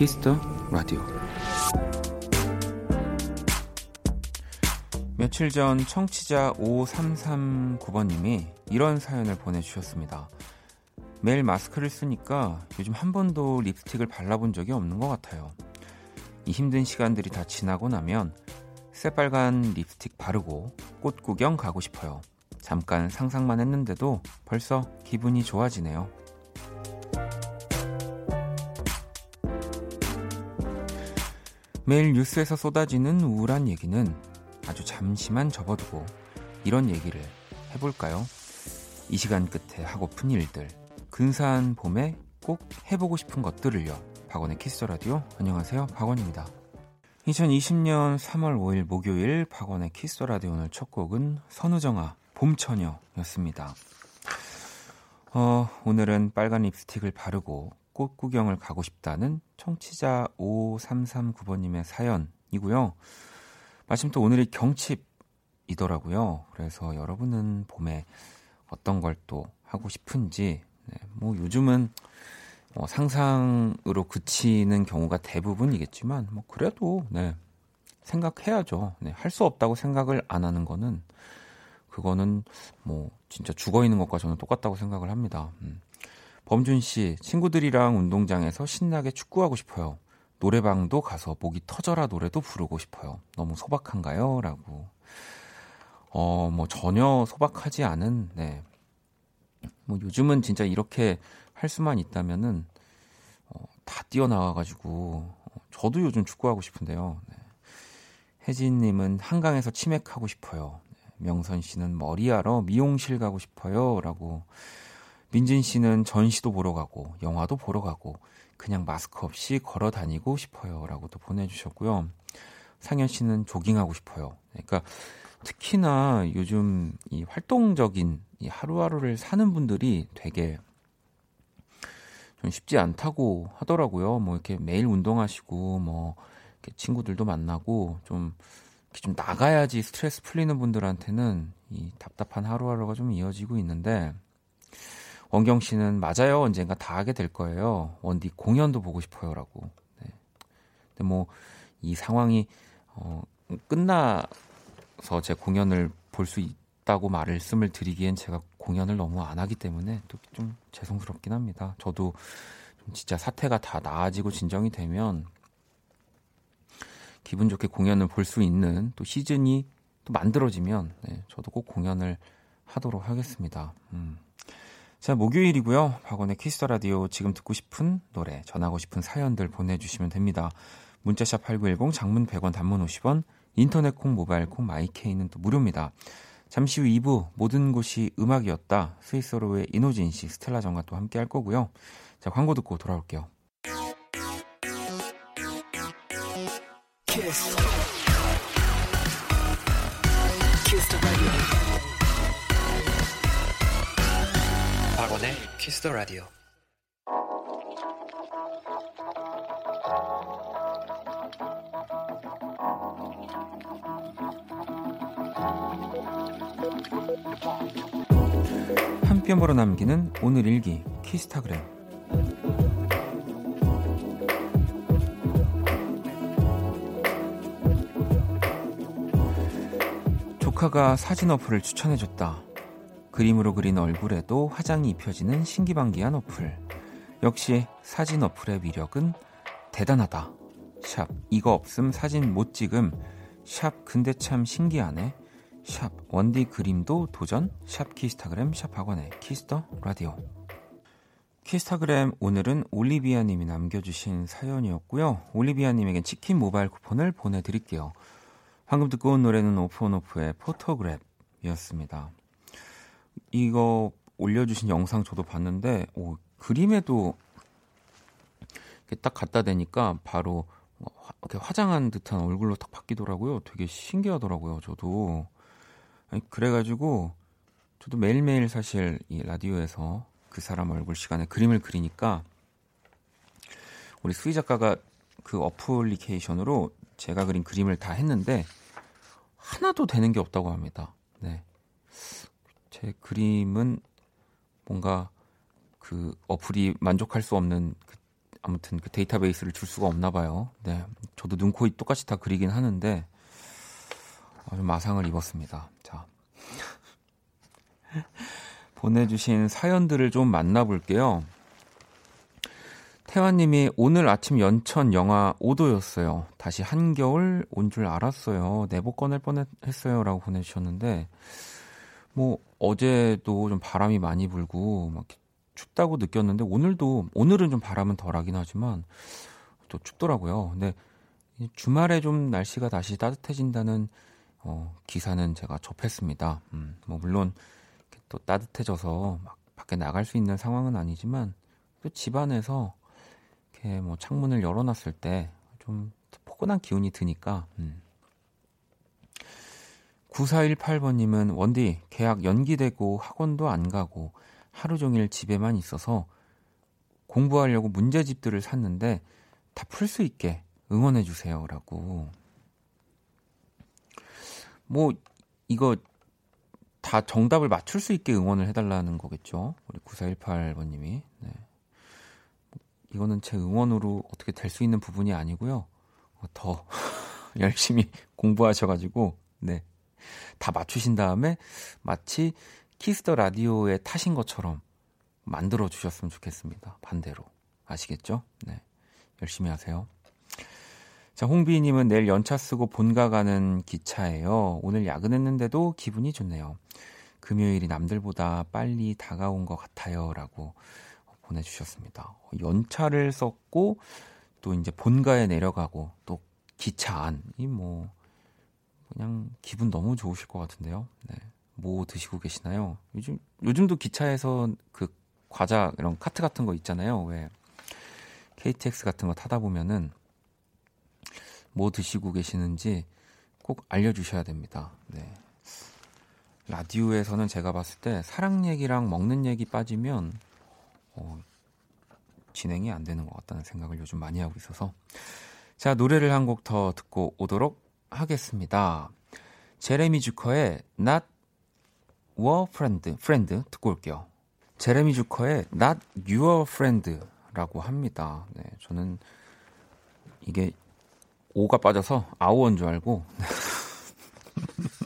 Kiss the Radio 며칠 전 청취자 5339번님이 이런 사연을 보내주셨습니다. 매일 마스크를 쓰니까 요즘 한 번도 립스틱을 발라본 적이 없는 것 같아요. 이 힘든 시간들이 다 지나고 나면 새빨간 립스틱 바르고 꽃 구경 가고 싶어요. 잠깐 상상만 했는데도 벌써 기분이 좋아지네요. 매일 뉴스에서 쏟아지는 우울한 얘기는 아주 잠시만 접어두고 이런 얘기를 해볼까요? 이 시간 끝에 하고픈 일들, 근사한 봄에 꼭 해보고 싶은 것들을요. 박원의 Kiss the Radio. 안녕하세요. 박원입니다. 2020년 3월 5일 목요일 박원의 Kiss the Radio 오늘 첫 곡은 선우정아 봄처녀였습니다. 어, 오늘은 빨간 립스틱을 바르고 꽃 구경을 가고 싶다는 청취자 5339번님의 사연이고요. 마침 또 오늘이 경칩이더라고요. 그래서 여러분은 봄에 어떤 걸 또 하고 싶은지, 네, 뭐 요즘은 뭐 상상으로 그치는 경우가 대부분이겠지만, 뭐 그래도, 네, 생각해야죠. 네, 할 수 없다고 생각을 안 하는 거는, 그거는 뭐 진짜 죽어 있는 것과 저는 똑같다고 생각을 합니다. 음. 범준 씨, 친구들이랑 운동장에서 신나게 축구하고 싶어요. 노래방도 가서 목이 터져라 노래도 부르고 싶어요. 너무 소박한가요? 라고. 어, 뭐 전혀 소박하지 않은, 네. 뭐 요즘은 진짜 이렇게 할 수만 있다면은, 어, 다 뛰어나와가지고, 어, 저도 요즘 축구하고 싶은데요. 네. 혜진님은 한강에서 치맥하고 싶어요. 네. 명선 씨는 머리하러 미용실 가고 싶어요. 라고. 민진 씨는 전시도 보러 가고, 영화도 보러 가고, 그냥 마스크 없이 걸어 다니고 싶어요. 라고도 보내주셨고요. 상현 씨는 조깅하고 싶어요. 그러니까 특히나 요즘 이 활동적인 이 하루하루를 사는 분들이 되게 좀 쉽지 않다고 하더라고요. 뭐 이렇게 매일 운동하시고 뭐 이렇게 친구들도 만나고 좀 이렇게 좀 나가야지 스트레스 풀리는 분들한테는 이 답답한 하루하루가 좀 이어지고 있는데 원경 씨는 맞아요. 언젠가 다 하게 될 거예요. 원디 공연도 보고 싶어요라고. 네. 근데 뭐 이 상황이 어 끝나서 제 공연을 볼 수 있다고 말씀을 드리기엔 제가 공연을 너무 안 하기 때문에 또 좀 죄송스럽긴 합니다. 저도 좀 진짜 사태가 다 나아지고 진정이 되면 기분 좋게 공연을 볼 수 있는 또 시즌이 또 만들어지면 네, 저도 꼭 공연을 하도록 하겠습니다. 음. 자, 목요일이고요. 박원의 Kiss the Radio 지금 듣고 싶은 노래, 전하고 싶은 사연들 보내주시면 됩니다. 문자샵 8910, 장문 100원, 단문 50원, 인터넷 콩, 모바일 콩, my K는 또 무료입니다. 잠시 후 2부 모든 곳이 음악이었다. Sweet Sorrow의 인호진 씨, 스텔라장과 또 함께 할 거고요. 자, 광고 듣고 돌아올게요. 키스. 키스 박원의 키스 더 라디오. 한 뼘으로 남기는 오늘 일기 키스타그램. 조카가 사진 어플을 추천해줬다. 그림으로 그린 얼굴에도 화장이 입혀지는 신기방기한 어플. 역시 사진 어플의 위력은 대단하다. 샵 이거 없음 사진 못 찍음. 샵 근데 참 신기하네. 샵 원디 그림도 도전. 샵 키스타그램 샵 박원의 Kiss the Radio. 키스타그램 오늘은 올리비아님이 남겨주신 사연이었고요. 올리비아님에겐 치킨 모바일 쿠폰을 보내드릴게요. 방금 듣고 온 노래는 오프온오프의 포토그랩이었습니다. 이거 올려주신 영상 저도 봤는데 오, 그림에도 딱 갖다 대니까 바로 이렇게 화장한 듯한 얼굴로 딱 바뀌더라고요. 되게 신기하더라고요. 저도 아니, 그래가지고 저도 매일매일 사실 이 라디오에서 그 사람 얼굴 시간에 그림을 그리니까 우리 수희 작가가 그 어플리케이션으로 제가 그린 그림을 다 했는데 하나도 되는 게 없다고 합니다. 네. 제 그림은 뭔가 그 어플이 만족할 수 없는 그 아무튼 그 데이터베이스를 줄 수가 없나 봐요. 네. 저도 눈, 코, 입 똑같이 다 그리긴 하는데 좀 마상을 입었습니다. 자. 보내주신 사연들을 좀 만나볼게요. 태환님이 오늘 아침 연천 영하 5도였어요. 다시 한겨울 온 줄 알았어요. 내복 꺼낼 뻔했어요. 라고 보내주셨는데, 뭐, 어제도 좀 바람이 많이 불고, 막 춥다고 느꼈는데, 오늘도, 오늘은 좀 바람은 덜 하긴 하지만, 또 춥더라고요. 근데 주말에 좀 날씨가 다시 따뜻해진다는, 어, 기사는 제가 접했습니다. 음, 뭐, 물론, 또 따뜻해져서 막 밖에 나갈 수 있는 상황은 아니지만, 또 집안에서 이렇게 뭐 창문을 열어놨을 때 좀 포근한 기운이 드니까. 음. 9418번님은 원디 계약 연기되고 학원도 안 가고 하루 종일 집에만 있어서 공부하려고 문제집들을 샀는데 다 풀 수 있게 응원해 주세요라고. 뭐 이거 다 정답을 맞출 수 있게 응원을 해달라는 거겠죠. 우리 9418번님이. 네. 이거는 제 응원으로 어떻게 될 수 있는 부분이 아니고요. 어, 더 열심히 공부하셔가지고 네. 다 맞추신 다음에 마치 Kiss the Radio에 타신 것처럼 만들어 주셨으면 좋겠습니다. 반대로. 아시겠죠? 네. 열심히 하세요. 자, 홍비님은 내일 연차 쓰고 본가 가는 기차예요. 오늘 야근했는데도 기분이 좋네요. 금요일이 남들보다 빨리 다가온 것 같아요. 라고 보내주셨습니다. 연차를 썼고 또 이제 본가에 내려가고 또 기차 안 이 뭐 그냥 기분 너무 좋으실 것 같은데요. 네. 뭐 드시고 계시나요? 요즘 요즘도 기차에서 그 과자 이런 카트 같은 거 있잖아요. 왜 KTX 같은 거 타다 보면은 뭐 드시고 계시는지 꼭 알려주셔야 됩니다. 네. 라디오에서는 제가 봤을 때 사랑 얘기랑 먹는 얘기 빠지면 어, 진행이 안 되는 것 같다는 생각을 요즘 많이 하고 있어서 자 노래를 한 곡 더 듣고 오도록 하겠습니다. 제레미 주커의 Not Your Friend, Friend 듣고 올게요. Jeremy Zucker의 Not Your Friend라고 합니다. 네, 저는 이게 오가 빠져서 아우원 줄 알고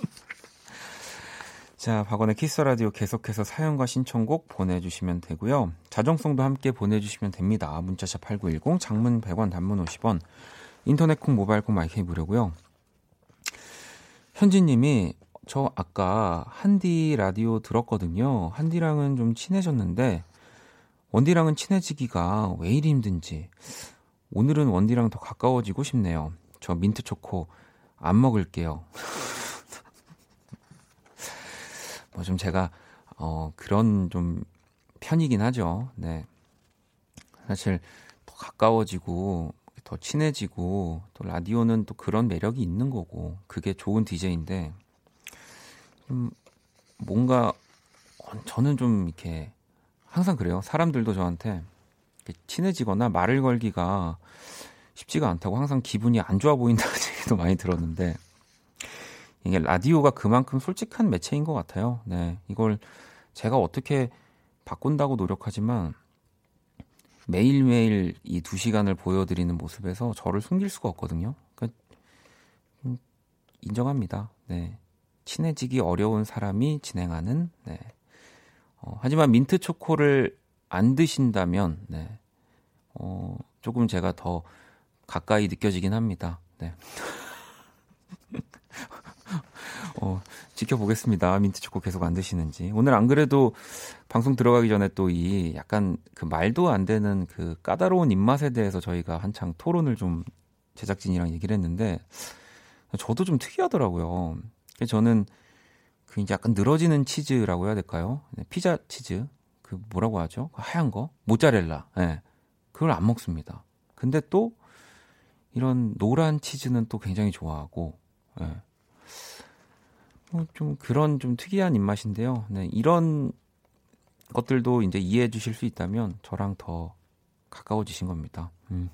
자, 박원의 Kiss the Radio 계속해서 사연과 신청곡 보내주시면 되고요. 자정송도 함께 보내주시면 됩니다. 문자샵 8910, 장문 100원, 단문 50원, 인터넷 콩, 모바일 콩, my K 무료고요. 현진님이 저 아까 한디 라디오 들었거든요. 한디랑은 좀 친해졌는데 원디랑은 친해지기가 왜 이리 힘든지 오늘은 원디랑 더 가까워지고 싶네요. 저 민트 초코 안 먹을게요. 뭐 좀 제가 어 그런 좀 편이긴 하죠. 네. 사실 더 가까워지고 더 친해지고 또 라디오는 또 그런 매력이 있는 거고 그게 좋은 DJ인데 좀 뭔가 저는 좀 이렇게 항상 그래요. 사람들도 저한테 친해지거나 말을 걸기가 쉽지가 않다고 항상 기분이 안 좋아 보인다는 얘기도 많이 들었는데 이게 라디오가 그만큼 솔직한 매체인 것 같아요. 네. 이걸 제가 어떻게 바꾼다고 노력하지만 매일매일 이 두 시간을 보여드리는 모습에서 저를 숨길 수가 없거든요. 그러니까 음, 인정합니다. 네. 친해지기 어려운 사람이 진행하는, 네. 어, 하지만 민트 초코를 안 드신다면, 네. 어, 조금 제가 더 가까이 느껴지긴 합니다. 네. 어, 지켜보겠습니다. 민트 초코 계속 안 드시는지. 오늘 안 그래도 방송 들어가기 전에 또 이 약간 그 말도 안 되는 그 까다로운 입맛에 대해서 저희가 한창 토론을 좀 제작진이랑 얘기를 했는데 저도 좀 특이하더라고요. 저는 그 이제 약간 늘어지는 치즈라고 해야 될까요? 네, 피자 치즈. 그 뭐라고 하죠? 그 하얀 거? 모짜렐라. 예. 네, 그걸 안 먹습니다. 근데 또 이런 노란 치즈는 또 굉장히 좋아하고 예. 네. 뭐좀 그런 좀 특이한 입맛인데요. 네, 이런 것들도 이제 이해해 주실 수 있다면 저랑 더 가까워지신 겁니다. 음.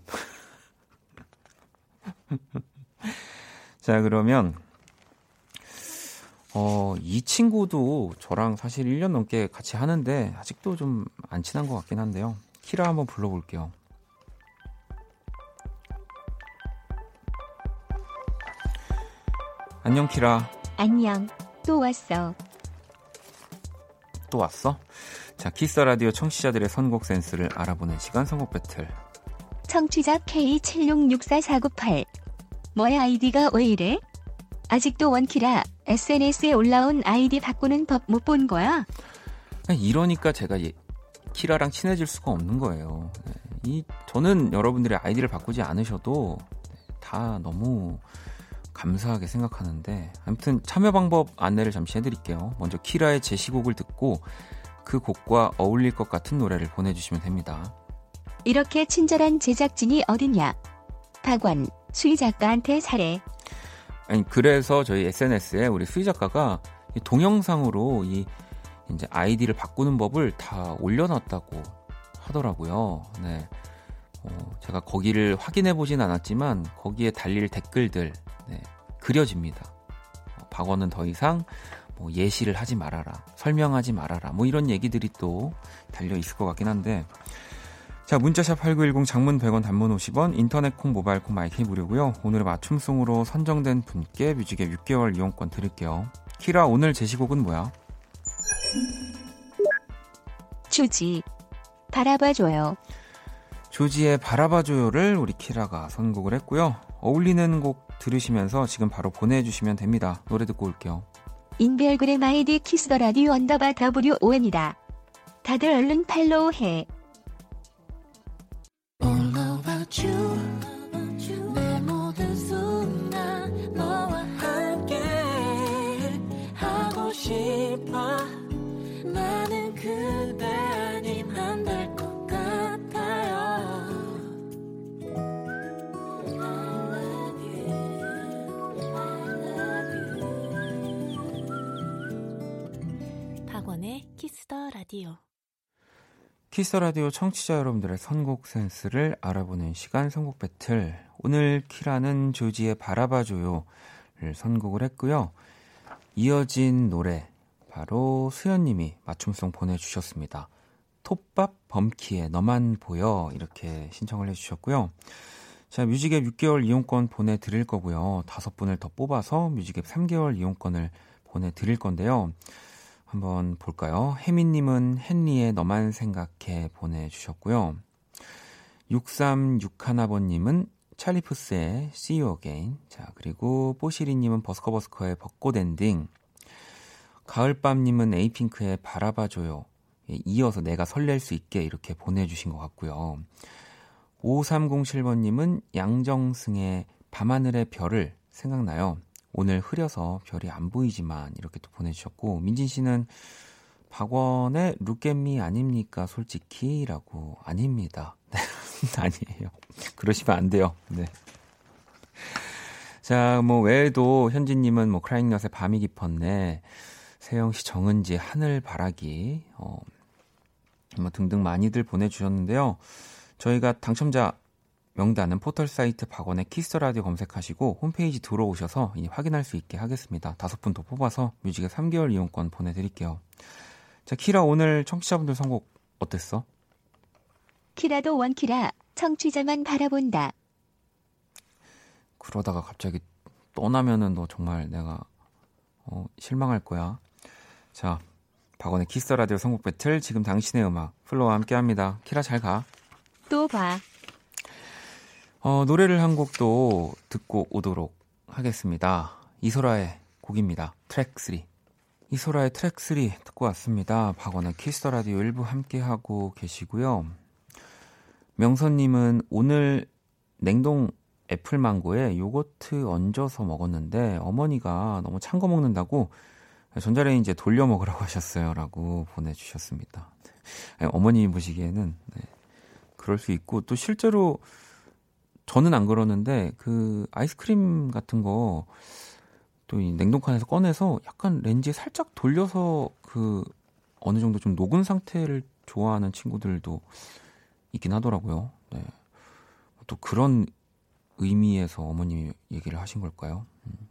자, 그러면 어, 이 친구도 저랑 사실 1년 넘게 같이 하는데 아직도 좀 안 친한 것 같긴 한데요. 키라 한번 불러볼게요. 안녕 키라. 안녕. 또 왔어. 또 왔어? 자, Kiss the Radio 청취자들의 선곡 센스를 알아보는 시간 선곡 배틀. 청취자 K766448. 뭐야 아이디가 왜 이래? 아직도 원키라 SNS에 올라온 아이디 바꾸는 법 못 본 거야? 이러니까 제가 예, 키라랑 친해질 수가 없는 거예요. 네, 이 저는 여러분들의 아이디를 바꾸지 않으셔도 다 너무 감사하게 생각하는데 아무튼 참여 방법 안내를 잠시 해드릴게요. 먼저 키라의 제시곡을 듣고 그 곡과 어울릴 것 같은 노래를 보내주시면 됩니다. 이렇게 친절한 제작진이 어딨냐? 박원, 수희 작가한테 사례. 아니 그래서 저희 SNS에 우리 수희 작가가 동영상으로 이 이제 아이디를 바꾸는 법을 다 올려놨다고 하더라고요. 네. 어, 제가 거기를 확인해 보진 않았지만 거기에 달릴 댓글들 네, 그려집니다. 어, 박원은 더 이상 뭐 예시를 하지 말아라, 설명하지 말아라, 뭐 이런 얘기들이 또 달려 있을 것 같긴 한데. 자, 문자샵 8910 장문 100원 단문 50원, 인터넷 콩, 모바일 콩, 마이크 무료고요. 오늘의 맞춤송으로 선정된 분께 뮤직의 6개월 이용권 드릴게요. 키라, 오늘 제시곡은 뭐야? 주지. 바라봐줘요. 조지의 바라봐줘요를 우리 키라가 선곡을 했고요. 어울리는 곡 들으시면서 지금 바로 보내주시면 됩니다. 노래 듣고 올게요. 인별그램 아이디 키스더 라디오 언더바 WON이다. 다들 얼른 팔로우해. 라디오. Kiss the Radio 청취자 여러분들의 선곡 센스를 알아보는 시간 선곡 배틀. 오늘 키라는 조지의 바라봐줘요를 선곡을 했고요. 이어진 노래 바로 수연님이 맞춤송 보내주셨습니다. 톱밥 범키의 너만 보여 이렇게 신청을 해주셨고요. 자 뮤직앱 6개월 이용권 보내드릴 거고요. 다섯 분을 더 뽑아서 뮤직앱 3개월 이용권을 보내드릴 건데요. 한번 볼까요? 혜민님은 헨리의 너만 생각해 보내주셨고요. 6361번님은 찰리푸스의 See You Again. 자, 그리고 뽀시리님은 버스커버스커의 벚꽃 엔딩. 가을밤님은 에이핑크의 바라봐줘요. 예, 이어서 내가 설렐 수 있게 이렇게 보내주신 것 같고요. 5307번님은 양정승의 밤하늘의 별을 생각나요. 오늘 흐려서 별이 안 보이지만 이렇게 또 보내주셨고 민진 씨는 박원의 루켓미 아닙니까 솔직히라고 아닙니다. 네, 아니에요. 그러시면 안 돼요. 네. 자, 뭐 외에도 현진님은 뭐 크라잉넛의 밤이 깊었네, 세영 씨 정은지 하늘 바라기, 어, 뭐 등등 많이들 보내주셨는데요. 저희가 당첨자 명단은 포털 사이트 박원의 Kiss the Radio 검색하시고 홈페이지 들어오셔서 확인할 수 있게 하겠습니다. 다섯 분 더 뽑아서 뮤직앱 3개월 이용권 보내드릴게요. 자, 키라 오늘 청취자분들 선곡 어땠어? 키라도 원키라 청취자만 바라본다. 그러다가 갑자기 떠나면은 너 정말 내가 어, 실망할 거야. 자, 박원의 Kiss the Radio 선곡 배틀 지금 당신의 음악 FLO와 함께합니다. 키라 잘 가. 또 봐. 어, 노래를 한 곡도 듣고 오도록 하겠습니다. 이소라의 곡입니다. 트랙 3. 이소라의 트랙 3 듣고 왔습니다. 박원의 Kiss the Radio 일부 함께 하고 계시고요. 명선님은 오늘 냉동 애플망고에 요거트 얹어서 먹었는데 어머니가 너무 찬 거 먹는다고 전자레인지에 돌려 먹으라고 하셨어요. 라고 보내주셨습니다. 어머님이 보시기에는 네, 그럴 수 있고 또 실제로 저는 안 그러는데 그 아이스크림 같은 거 또 이 냉동칸에서 꺼내서 약간 렌즈에 살짝 돌려서 그 어느 정도 좀 녹은 상태를 좋아하는 친구들도 있긴 하더라고요. 네. 또 그런 의미에서 어머님이 얘기를 하신 걸까요? 음.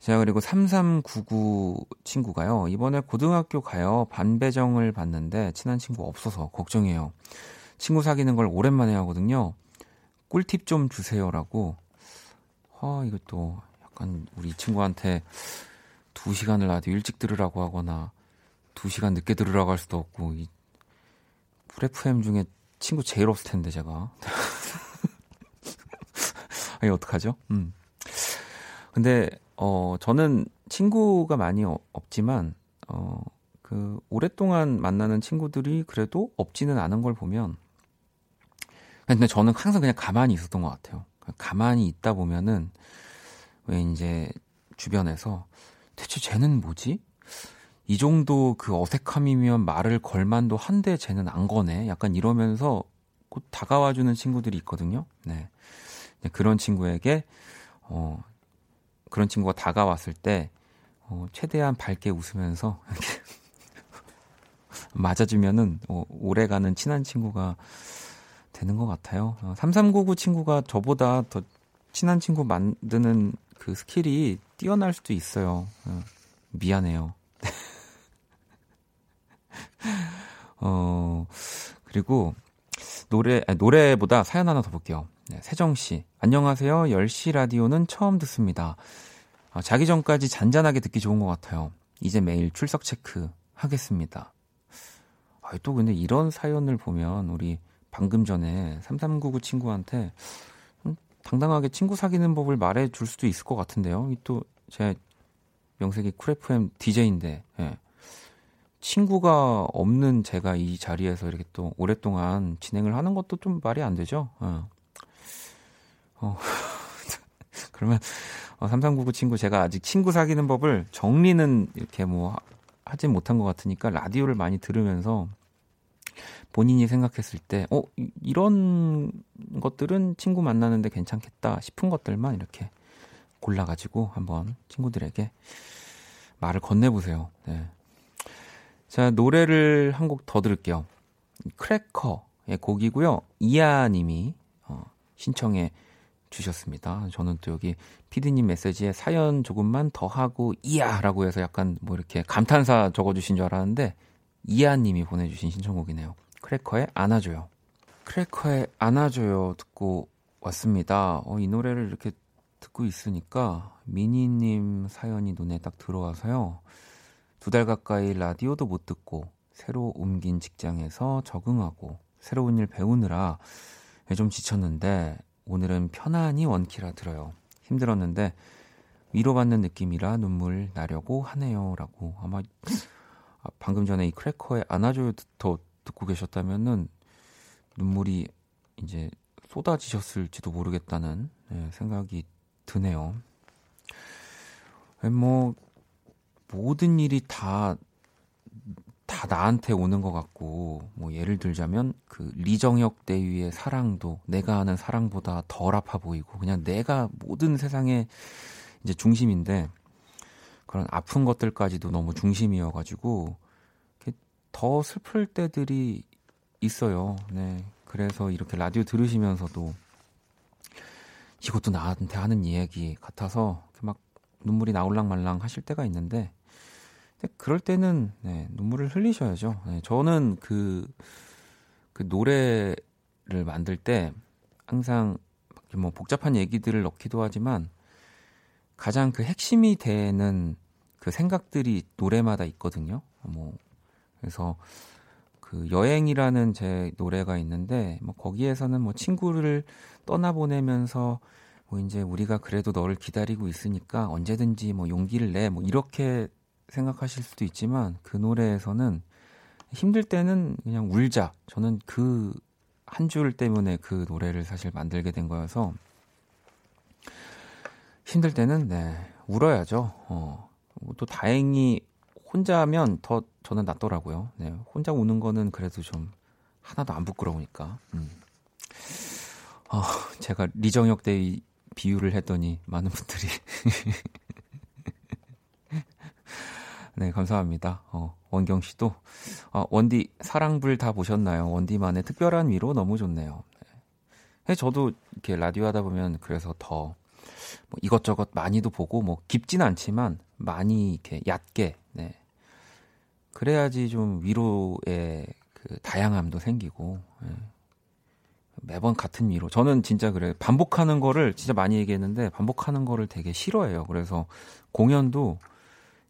자, 그리고 3399 친구가요. 이번에 고등학교 가요. 반배정을 봤는데 친한 친구 없어서 걱정해요. 친구 사귀는 걸 오랜만에 하거든요. 꿀팁 좀 주세요라고. 아, 이것도 약간 우리 친구한테 2시간을 나도 일찍 들으라고 하거나 2시간 늦게 들으라고 할 수도 없고 이 프레프엠 중에 친구 제일 없을 텐데 제가. 아니 어떡하죠? 음. 근데 어 저는 친구가 많이 어, 없지만 어그 오랫동안 만나는 친구들이 그래도 없지는 않은 걸 보면 근데 저는 항상 그냥 가만히 있었던 것 같아요. 가만히 있다 보면은 왜 이제 주변에서 대체 쟤는 뭐지? 이 정도 그 어색함이면 말을 걸만도 한데 쟤는 안 거네. 약간 이러면서 곧 다가와주는 친구들이 있거든요. 네. 그런 친구에게, 어, 그런 친구가 다가왔을 때, 어, 최대한 밝게 웃으면서, 맞아주면은, 어, 오래가는 친한 친구가 되는 것 같아요. 어, 3399 친구가 저보다 더 친한 친구 만드는 그 skill이 뛰어날 수도 있어요. 어, 미안해요. 어, 그리고 노래, 아니, 노래보다 사연 하나 더 볼게요. 네, 세정씨. 안녕하세요. 10시 라디오는 처음 듣습니다. 아, 자기 전까지 잔잔하게 듣기 좋은 것 같아요. 이제 매일 출석 체크 하겠습니다. 아, 또 근데 이런 사연을 보면 우리 방금 전에 3399 친구한테 당당하게 친구 사귀는 법을 말해 줄 수도 있을 것 같은데요. 또 제 명색이 쿨FM DJ인데 예. 친구가 없는 제가 이 자리에서 이렇게 또 오랫동안 진행을 하는 것도 좀 말이 안 되죠. 어. 어. 그러면 어, 3399 친구 제가 아직 친구 사귀는 법을 정리는 이렇게 뭐 하진 못한 것 같으니까 라디오를 많이 들으면서 본인이 생각했을 때, 어, 이런 것들은 친구 만나는데 괜찮겠다 싶은 것들만 이렇게 골라가지고 한번 친구들에게 말을 건네보세요. 네. 자, 노래를 한 곡 더 들을게요. 크래커의 곡이고요. 이아 님이 어, 신청해 주셨습니다. 저는 또 여기 피디님 메시지에 사연 조금만 더 하고 이야라고 해서 약간 뭐 이렇게 감탄사 적어주신 줄 알았는데 이아 님이 보내주신 신청곡이네요. 크래커의 안아줘요. 크래커의 안아줘요 듣고 왔습니다. 어, 이 노래를 이렇게 듣고 있으니까 미니님 사연이 눈에 딱 들어와서요. 두 달 가까이 라디오도 못 듣고 새로 옮긴 직장에서 적응하고 새로운 일 배우느라 좀 지쳤는데 오늘은 편안히 원키라 들어요. 힘들었는데 위로받는 느낌이라 눈물 나려고 하네요. 라고 아마 방금 전에 이 크래커의 안아줘요 더 듣고 계셨다면은 눈물이 이제 쏟아지셨을지도 모르겠다는 네, 생각이 드네요. 뭐 모든 일이 다 다 나한테 오는 것 같고 뭐 예를 들자면 그 리정혁 대위의 사랑도 내가 아는 사랑보다 덜 아파 보이고 그냥 내가 모든 세상의 이제 중심인데 그런 아픈 것들까지도 너무 중심이어가지고 더 슬플 때들이 있어요. 네. 그래서 이렇게 라디오 들으시면서도 이것도 나한테 하는 이야기 같아서 막 눈물이 나올랑 말랑 하실 때가 있는데 그럴 때는 네, 눈물을 흘리셔야죠. 네, 저는 그, 그 노래를 만들 때 항상 뭐 복잡한 얘기들을 넣기도 하지만 가장 그 핵심이 되는 그 생각들이 노래마다 있거든요. 뭐 그래서 그 여행이라는 제 노래가 있는데 뭐 거기에서는 뭐 친구를 떠나보내면서 뭐 이제 우리가 그래도 너를 기다리고 있으니까 언제든지 뭐 용기를 내 뭐 이렇게 생각하실 수도 있지만 그 노래에서는 힘들 때는 그냥 울자. 저는 그 한 줄 때문에 그 노래를 사실 만들게 된 거여서 힘들 때는 네 울어야죠. 어. 또 다행히 혼자면 더 저는 낫더라고요. 네, 혼자 우는 거는 그래도 좀 하나도 안 부끄러우니까. 음. 어, 제가 리정혁 대 비유를 했더니 많은 분들이 네 감사합니다. 어, 원경 씨도 어, 원디 사랑불 다 보셨나요? 원디만의 특별한 위로 너무 좋네요. 네. 저도 이렇게 라디오 하다 보면 그래서 더 뭐 이것저것 많이도 보고 뭐 깊지는 않지만 많이 이렇게 얕게 네. 그래야지 좀 위로의 그 다양함도 생기고 네. 매번 같은 위로 저는 진짜 그래 반복하는 거를 진짜 많이 얘기했는데 반복하는 거를 되게 싫어해요. 그래서 공연도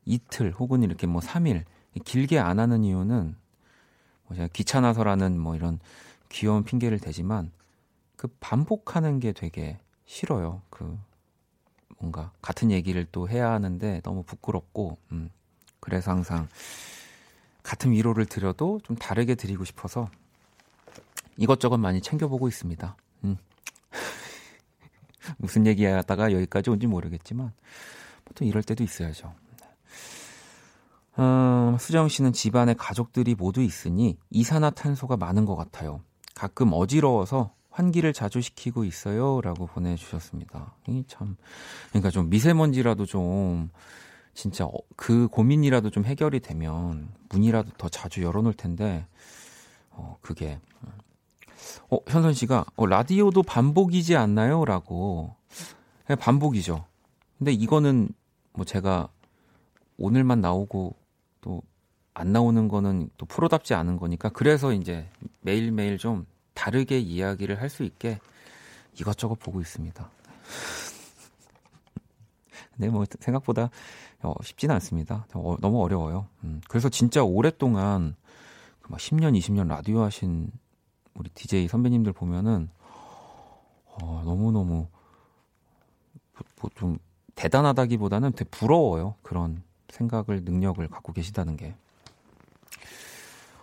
이틀 혹은 이렇게 뭐 3일 길게 안 하는 이유는 뭐 제가 귀찮아서라는 뭐 이런 귀여운 핑계를 대지만 그 반복하는 게 되게 싫어요. 그 뭔가 같은 얘기를 또 해야 하는데 너무 부끄럽고 음 그래서 항상 같은 위로를 드려도 좀 다르게 드리고 싶어서 이것저것 많이 챙겨보고 있습니다. 음. 무슨 얘기하다가 여기까지 온지 모르겠지만 보통 이럴 때도 있어야죠. 어, 수정 씨는 집안에 가족들이 모두 있으니 이산화탄소가 많은 것 같아요. 가끔 어지러워서 환기를 자주 시키고 있어요 라고 보내주셨습니다. 이 참, 그러니까 좀 미세먼지라도 좀 진짜 어, 그 고민이라도 좀 해결이 되면 문이라도 더 자주 열어놓을 텐데 어 그게 어 현선 씨가 어, 라디오도 반복이지 않나요?라고 네, 반복이죠. 근데 이거는 뭐 제가 오늘만 나오고 또 안 나오는 거는 또 프로답지 않은 거니까 그래서 이제 매일매일 좀 다르게 이야기를 할 수 있게 이것저것 보고 있습니다. 근데 뭐 생각보다 어, 쉽지는 않습니다. 어, 너무 어려워요. 음, 그래서 진짜 오랫동안 그막 10년, 20년 라디오 하신 우리 DJ 선배님들 보면은 어, 너무너무 뭐 좀 대단하다기보다는 되게 부러워요. 그런 생각을, 능력을 갖고 계시다는 게.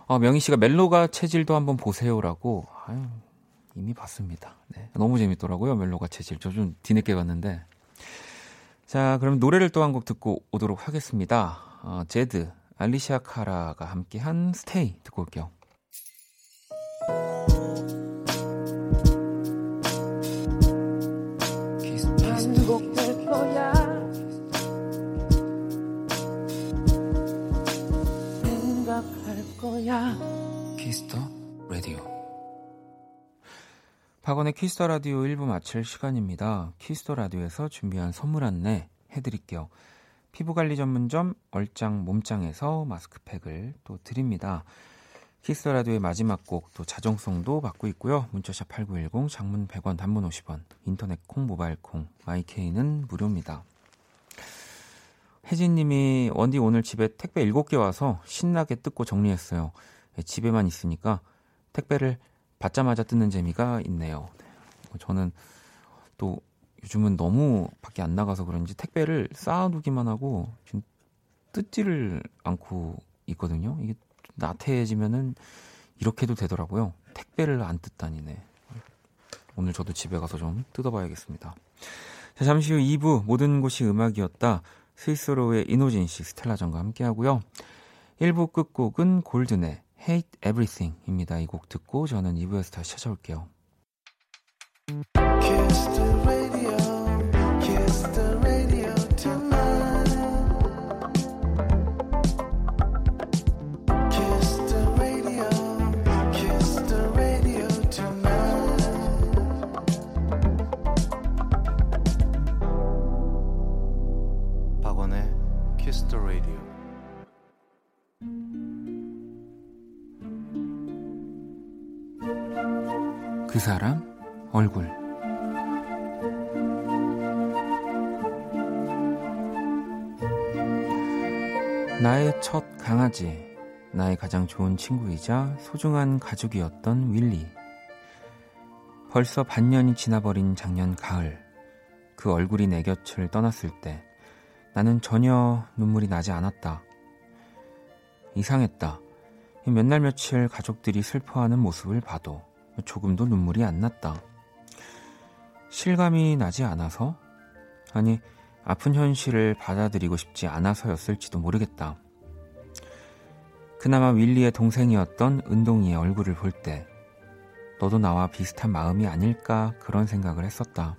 아, 명희 씨가 멜로가 체질도 한번 보세요라고. 아유, 이미 봤습니다. 네. 너무 재밌더라고요. 멜로가 체질. 저 좀 뒤늦게 봤는데. 자, 그럼 노래를 또 한 곡 듣고 오도록 하겠습니다. 어, 제드, 알리시아 카라가 함께한 스테이 듣고 올게요. 박원의 키스 더 라디오 1부 마칠 시간입니다. 키스 더 라디오에서 준비한 선물 안내 해드릴게요. 피부관리 전문점 얼짱 몸짱에서 마스크팩을 또 드립니다. 키스 더 라디오의 마지막 곡 또 자정송도 받고 있고요. 문자샵 8910 장문 100원 단문 50원 인터넷 콩 모바일 콩 마이케이는 무료입니다. 혜진 님이 원디 오늘 집에 택배 7개 와서 신나게 뜯고 정리했어요. 예, 집에만 있으니까 택배를 받자마자 뜯는 재미가 있네요. 저는 또 요즘은 너무 밖에 안 나가서 그런지 택배를 쌓아두기만 하고 지금 뜯지를 않고 있거든요. 이게 나태해지면은 이렇게도 되더라고요. 택배를 안 뜯다니네. 오늘 저도 집에 가서 좀 뜯어봐야겠습니다. 자, 잠시 후 2부 모든 곳이 음악이었다. 스위스로의 이노진 씨, 스텔라전과 함께하고요. 1부 끝곡은 골든의 Hate Everything입니다. 이 곡 듣고 저는 2부에서 다시 찾아올게요. 나의 가장 좋은 친구이자 소중한 가족이었던 윌리. 벌써 반년이 지나버린 작년 가을, 그 얼굴이 내 곁을 떠났을 때 나는 전혀 눈물이 나지 않았다. 이상했다. 몇 날 며칠 가족들이 슬퍼하는 모습을 봐도 조금도 눈물이 안 났다. 실감이 나지 않아서? 아니, 아픈 현실을 받아들이고 싶지 않아서였을지도 모르겠다. 그나마 윌리의 동생이었던 은동이의 얼굴을 볼 때, 너도 나와 비슷한 마음이 아닐까 그런 생각을 했었다.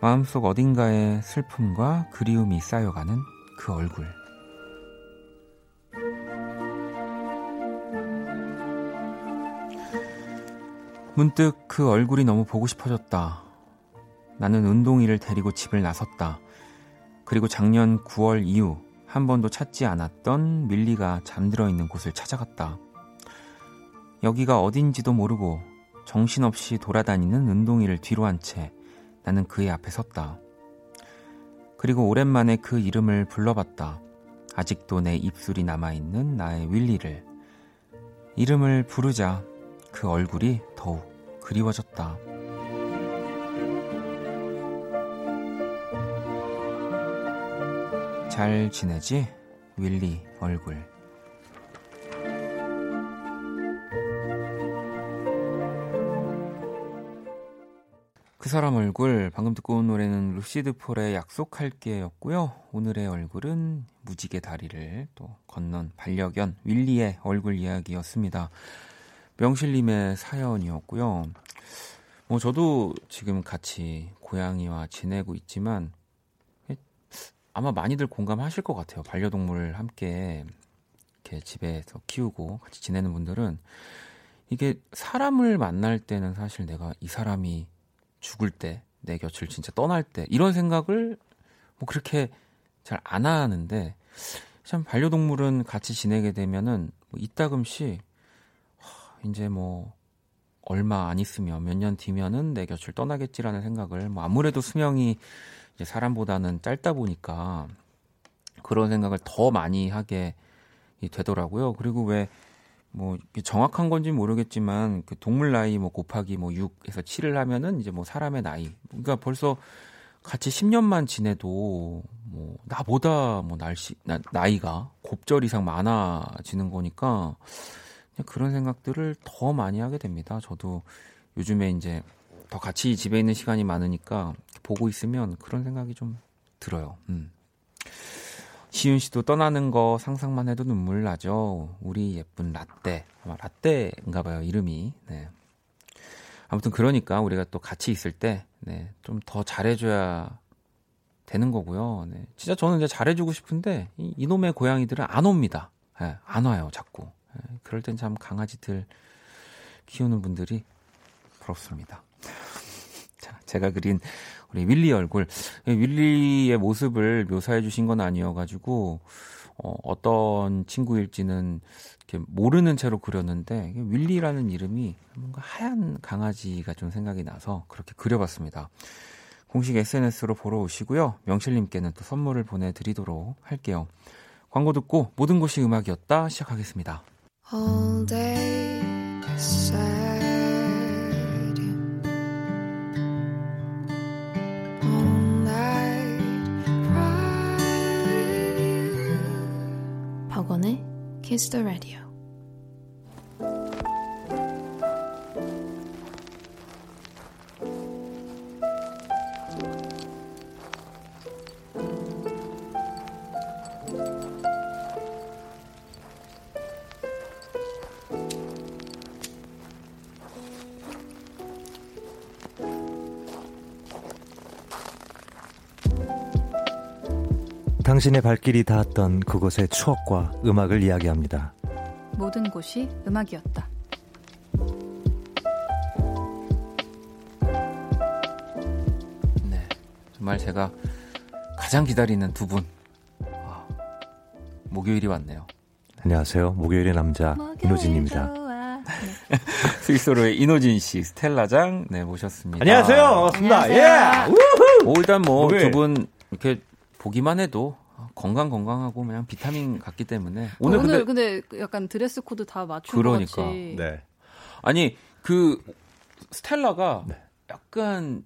마음속 어딘가에 슬픔과 그리움이 쌓여가는 그 얼굴. 문득 그 얼굴이 너무 보고 싶어졌다. 나는 운동이를 데리고 집을 나섰다. 그리고 작년 9월 이후 한 번도 찾지 않았던 밀리가 잠들어 있는 곳을 찾아갔다. 여기가 어딘지도 모르고 정신없이 돌아다니는 운동이를 뒤로 한 채 나는 그의 앞에 섰다. 그리고 오랜만에 그 이름을 불러봤다. 아직도 내 입술이 남아있는 나의 윌리를. 이름을 부르자 그 얼굴이 더욱 그리워졌다. 잘 지내지? 윌리 얼굴. 그 사람 얼굴 방금 듣고 온 노래는 루시드 폴의 약속할게였고요. 오늘의 얼굴은 무지개 다리를 또 건넌 반려견 윌리의 얼굴 이야기였습니다. 명실님의 사연이었고요. 뭐 저도 지금 같이 고양이와 지내고 있지만 아마 많이들 공감하실 것 같아요. 반려동물을 함께 이렇게 집에서 키우고 같이 지내는 분들은 이게 사람을 만날 때는 사실 내가 이 사람이 죽을 때, 내 곁을 진짜 떠날 때, 이런 생각을 뭐 그렇게 잘 안 하는데, 참 반려동물은 같이 지내게 되면은 뭐 이따금씩, 하, 이제 뭐, 얼마 안 있으면, 몇 년 뒤면은 내 곁을 떠나겠지라는 생각을, 뭐 아무래도 수명이 사람보다는 짧다 보니까 그런 생각을 더 많이 하게 되더라고요. 그리고 왜 뭐 정확한 건지 모르겠지만 그 동물 나이 뭐 곱하기 뭐 6에서 7을 하면은 이제 뭐 사람의 나이. 그러니까 벌써 같이 10년만 지내도 뭐 나보다 뭐 날씨 나, 나이가 곱절 이상 많아지는 거니까 그런 생각들을 더 많이 하게 됩니다. 저도 요즘에 이제 더 같이 집에 있는 시간이 많으니까 보고 있으면 그런 생각이 좀 들어요. 음. 시윤 씨도 떠나는 거 상상만 해도 눈물 나죠. 우리 예쁜 라떼. 아마 라떼인가 봐요, 이름이. 네. 아무튼 그러니까 우리가 또 같이 있을 때, 네, 좀 더 잘해줘야 되는 거고요. 네. 진짜 저는 이제 잘해주고 싶은데, 이, 이놈의 고양이들은 안 옵니다. 네, 안 와요, 자꾸. 네, 그럴 땐 참 강아지들 키우는 분들이 부럽습니다. 자, 제가 그린 우리 윌리 얼굴. 윌리의 모습을 묘사해 주신 건 아니어가지고, 어, 어떤 친구일지는 이렇게 모르는 채로 그렸는데, 윌리라는 이름이 뭔가 하얀 강아지가 좀 생각이 나서 그렇게 그려봤습니다. 공식 SNS로 보러 오시고요. 명실님께는 또 선물을 보내드리도록 할게요. 광고 듣고 모든 곳이 음악이었다 시작하겠습니다. All day, The Radio. 당신의 발길이 닿았던 그곳의 추억과 음악을 이야기합니다. 모든 곳이 음악이었다. 네, 정말 제가 가장 기다리는 두 분. 아, 목요일이 왔네요. 안녕하세요. 목요일의 남자 이노진입니다. 스위스로의 이노진 씨, 스텔라장 네 모셨습니다. 안녕하세요. 반갑습니다. 예. Yeah. 일단 뭐 두 분 이렇게 보기만 해도 건강 건강하고 그냥 비타민 같기 때문에 오늘, 오늘 근데, 근데 약간 dress code 다 맞춘 그러니까. 같이. 네. 아니 그 스텔라가 네. 약간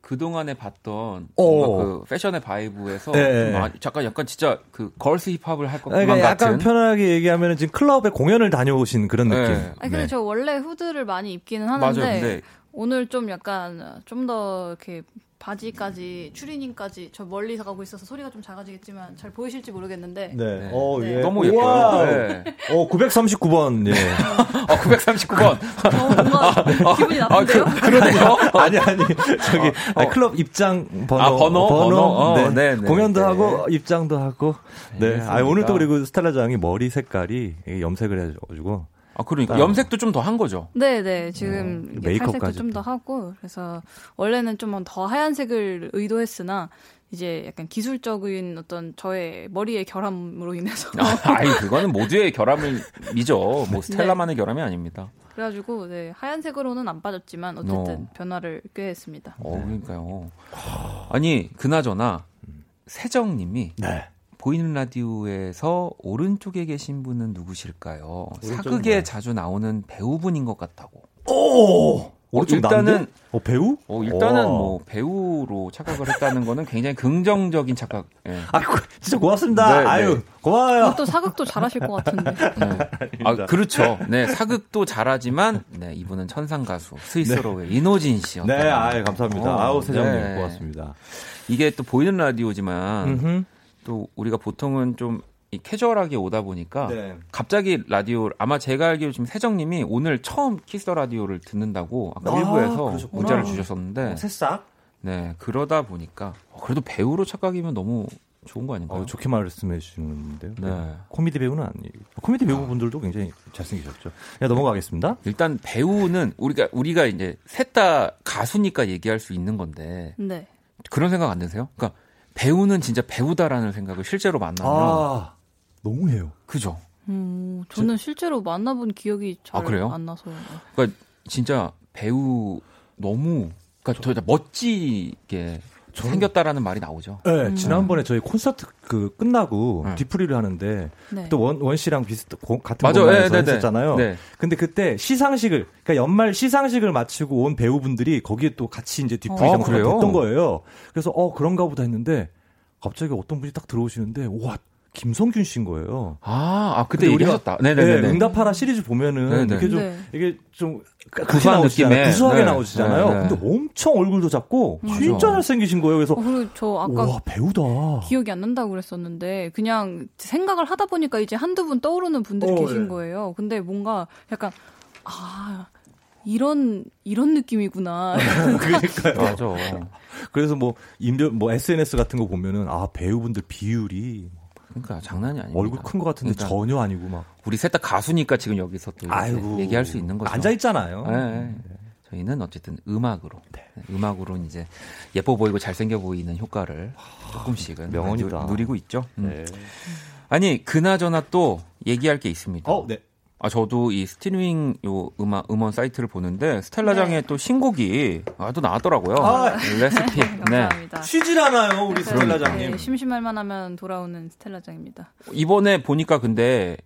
그 동안에 봤던 그 패션의 vibe에서 네. 많이, 잠깐 약간 진짜 그 girls 힙합을 할 것만 그러니까 약간 같은. 편하게 얘기하면 지금 클럽에 공연을 다녀오신 그런 네. 느낌. 아니 근데 네. 저 원래 후드를 많이 입기는 하는데 맞아요, 오늘 좀 약간 좀 더 이렇게 바지까지 추리닝까지 저 멀리서 가고 있어서 소리가 좀 작아지겠지만 잘 보이실지 모르겠는데 네. 네. 어, 네. 예. 너무 예뻐요. 네. 어, 939번. 예. 어, 939번. 어, 뭔가 기분이 나쁜데요? 아, 그, 러네요 아니 아니. 저기 어, 어. 클럽 입장 번호 아, 번호 번호. 번호? 어, 네. 네, 네. 공연도 네. 하고 입장도 하고. 네. 아, 오늘도 그리고 스텔라장이 머리 색깔이 염색을 해 가지고 아 그러니까 염색도 좀 더 한 거죠. 네, 네. 지금 음, 메이크업도 좀 더 하고 그래서 원래는 좀 더 하얀색을 의도했으나 이제 약간 기술적인 어떤 저의 머리의 결함으로 인해서 아, 아니 그거는 모두의 결함이죠. 뭐 스텔라만의 네. 결함이 아닙니다. 그래가지고 네, 하얀색으로는 안 빠졌지만 어쨌든 어. 변화를 꽤 했습니다. 어, 그러니까요. 아니 그나저나 세정님이 네. 보이는 라디오에서 오른쪽에 계신 분은 누구실까요? 사극에 자주 나오는 배우분인 것 같다고. 오! 어, 일단은 어, 배우? 어, 일단은 오. 뭐 배우로 착각을 했다는 거는 굉장히 긍정적인 착각. 예. 아, 진짜 고맙습니다. 네, 아유, 네. 고마워요. 또 사극도 잘하실 것 같은데. 네. 아, 그렇죠. 네, 사극도 잘하지만 네, 이분은 천상 가수 스위스로의 네. 이노진 씨. 네, 아유, 감사합니다. 어, 아우, 세정님 네. 고맙습니다. 이게 또 보이는 라디오지만 음흠. 또 우리가 보통은 좀 캐주얼하게 오다 보니까 네. 갑자기 라디오 아마 제가 알기로 지금 세정님이 오늘 처음 키스 더 라디오를 듣는다고 아까 아, 일부에서 그러셨구나. 문자를 주셨었는데 어, 새싹 네 그러다 보니까 어, 그래도 배우로 착각이면 너무 좋은 거 아닌가요? 어, 좋게 말씀해 주시는데요. 네. 코미디 배우는 아니에요. 코미디 배우분들도 굉장히 잘생기셨죠. 네, 넘어가겠습니다. 일단 배우는 우리가 우리가 이제 셋 다 가수니까 얘기할 수 있는 건데 네. 그런 생각 안 드세요? 그러니까 배우는 진짜 배우다라는 생각을 실제로 만나면 아. 너무 해요. 그죠? 음, 저는 저, 실제로 만나본 기억이 잘안 아, 나서. 그러니까 진짜 배우 너무 그러니까 저, 멋지게 생겼다라는 말이 나오죠. 네, 음. 지난번에 저희 콘서트 그 끝나고 네. 뒤풀이를 하는데 네. 또원 원 씨랑 비슷 같은 맞아, 공간에서 네, 네, 네, 했었잖아요. 네. 근데 그때 시상식을 그러니까 연말 시상식을 마치고 온 배우분들이 거기에 또 같이 이제 뒤풀이 어, 장소가 됐던 거예요. 그래서 어 그런가 보다 했는데 갑자기 어떤 분이 딱 들어오시는데 와 김성균 씨인 거예요. 아, 아 그때 얘기하셨다. 네네네. 네, 응답하라 시리즈 보면은 네네. 이렇게 좀 네. 이게 좀 구수한 느낌의 구수하게 네. 나오시잖아요. 네. 근데 엄청 얼굴도 작고 맞아. 진짜 잘생기신 거예요. 그래서 어, 저 아까 와 배우다. 기억이 안 난다고 그랬었는데 그냥 생각을 하다 보니까 이제 한두 분 떠오르는 분들이 어, 계신 네. 거예요. 근데 뭔가 약간 아 이런 이런 느낌이구나. 그러니까요. 맞아. 그래서 뭐 인별 뭐 SNS 같은 거 보면은 아 배우분들 비율이 그러니까 장난이 아니에요. 얼굴 큰 것 같은데 그러니까 전혀 아니고 막. 우리 셋 다 가수니까 지금 여기서 또 얘기할 수 있는 거죠. 앉아 있잖아요. 네. 네. 저희는 어쨌든 음악으로 네. 음악으로 이제 예뻐 보이고 잘생겨 보이는 효과를 조금씩은 명언이다. 누, 리고 있죠. 음. 네. 아니 그나저나 또 얘기할 게 있습니다. 어, 네. 아 저도 이 스트리밍 요 음악 음원 사이트를 보는데 스텔라장의 네. 또 신곡이 아또 나왔더라고요. 아, 레시피. 네. 쉬질 않아요 우리 스텔라장님. 네, 심심할만 하면 돌아오는 스텔라장입니다. 이번에 보니까 근데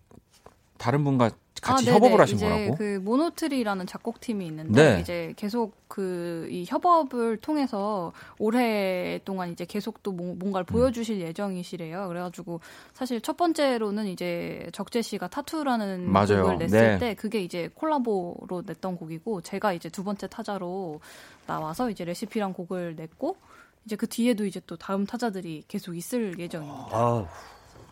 다른 분과 같이 아, 협업을 하신 이제 거라고? 그 모노트리라는 작곡팀이 있는데 네. 이제 계속 그 이 협업을 통해서 올해 동안 이제 계속 또 뭔가를 음. 보여주실 예정이시래요. 그래가지고 사실 첫 번째로는 이제 적재 씨가 타투라는 맞아요. 곡을 냈을 네. 때 그게 이제 콜라보로 냈던 곡이고 제가 이제 두 번째 타자로 나와서 이제 레시피란 곡을 냈고 이제 그 뒤에도 이제 또 다음 타자들이 계속 있을 예정입니다. 아.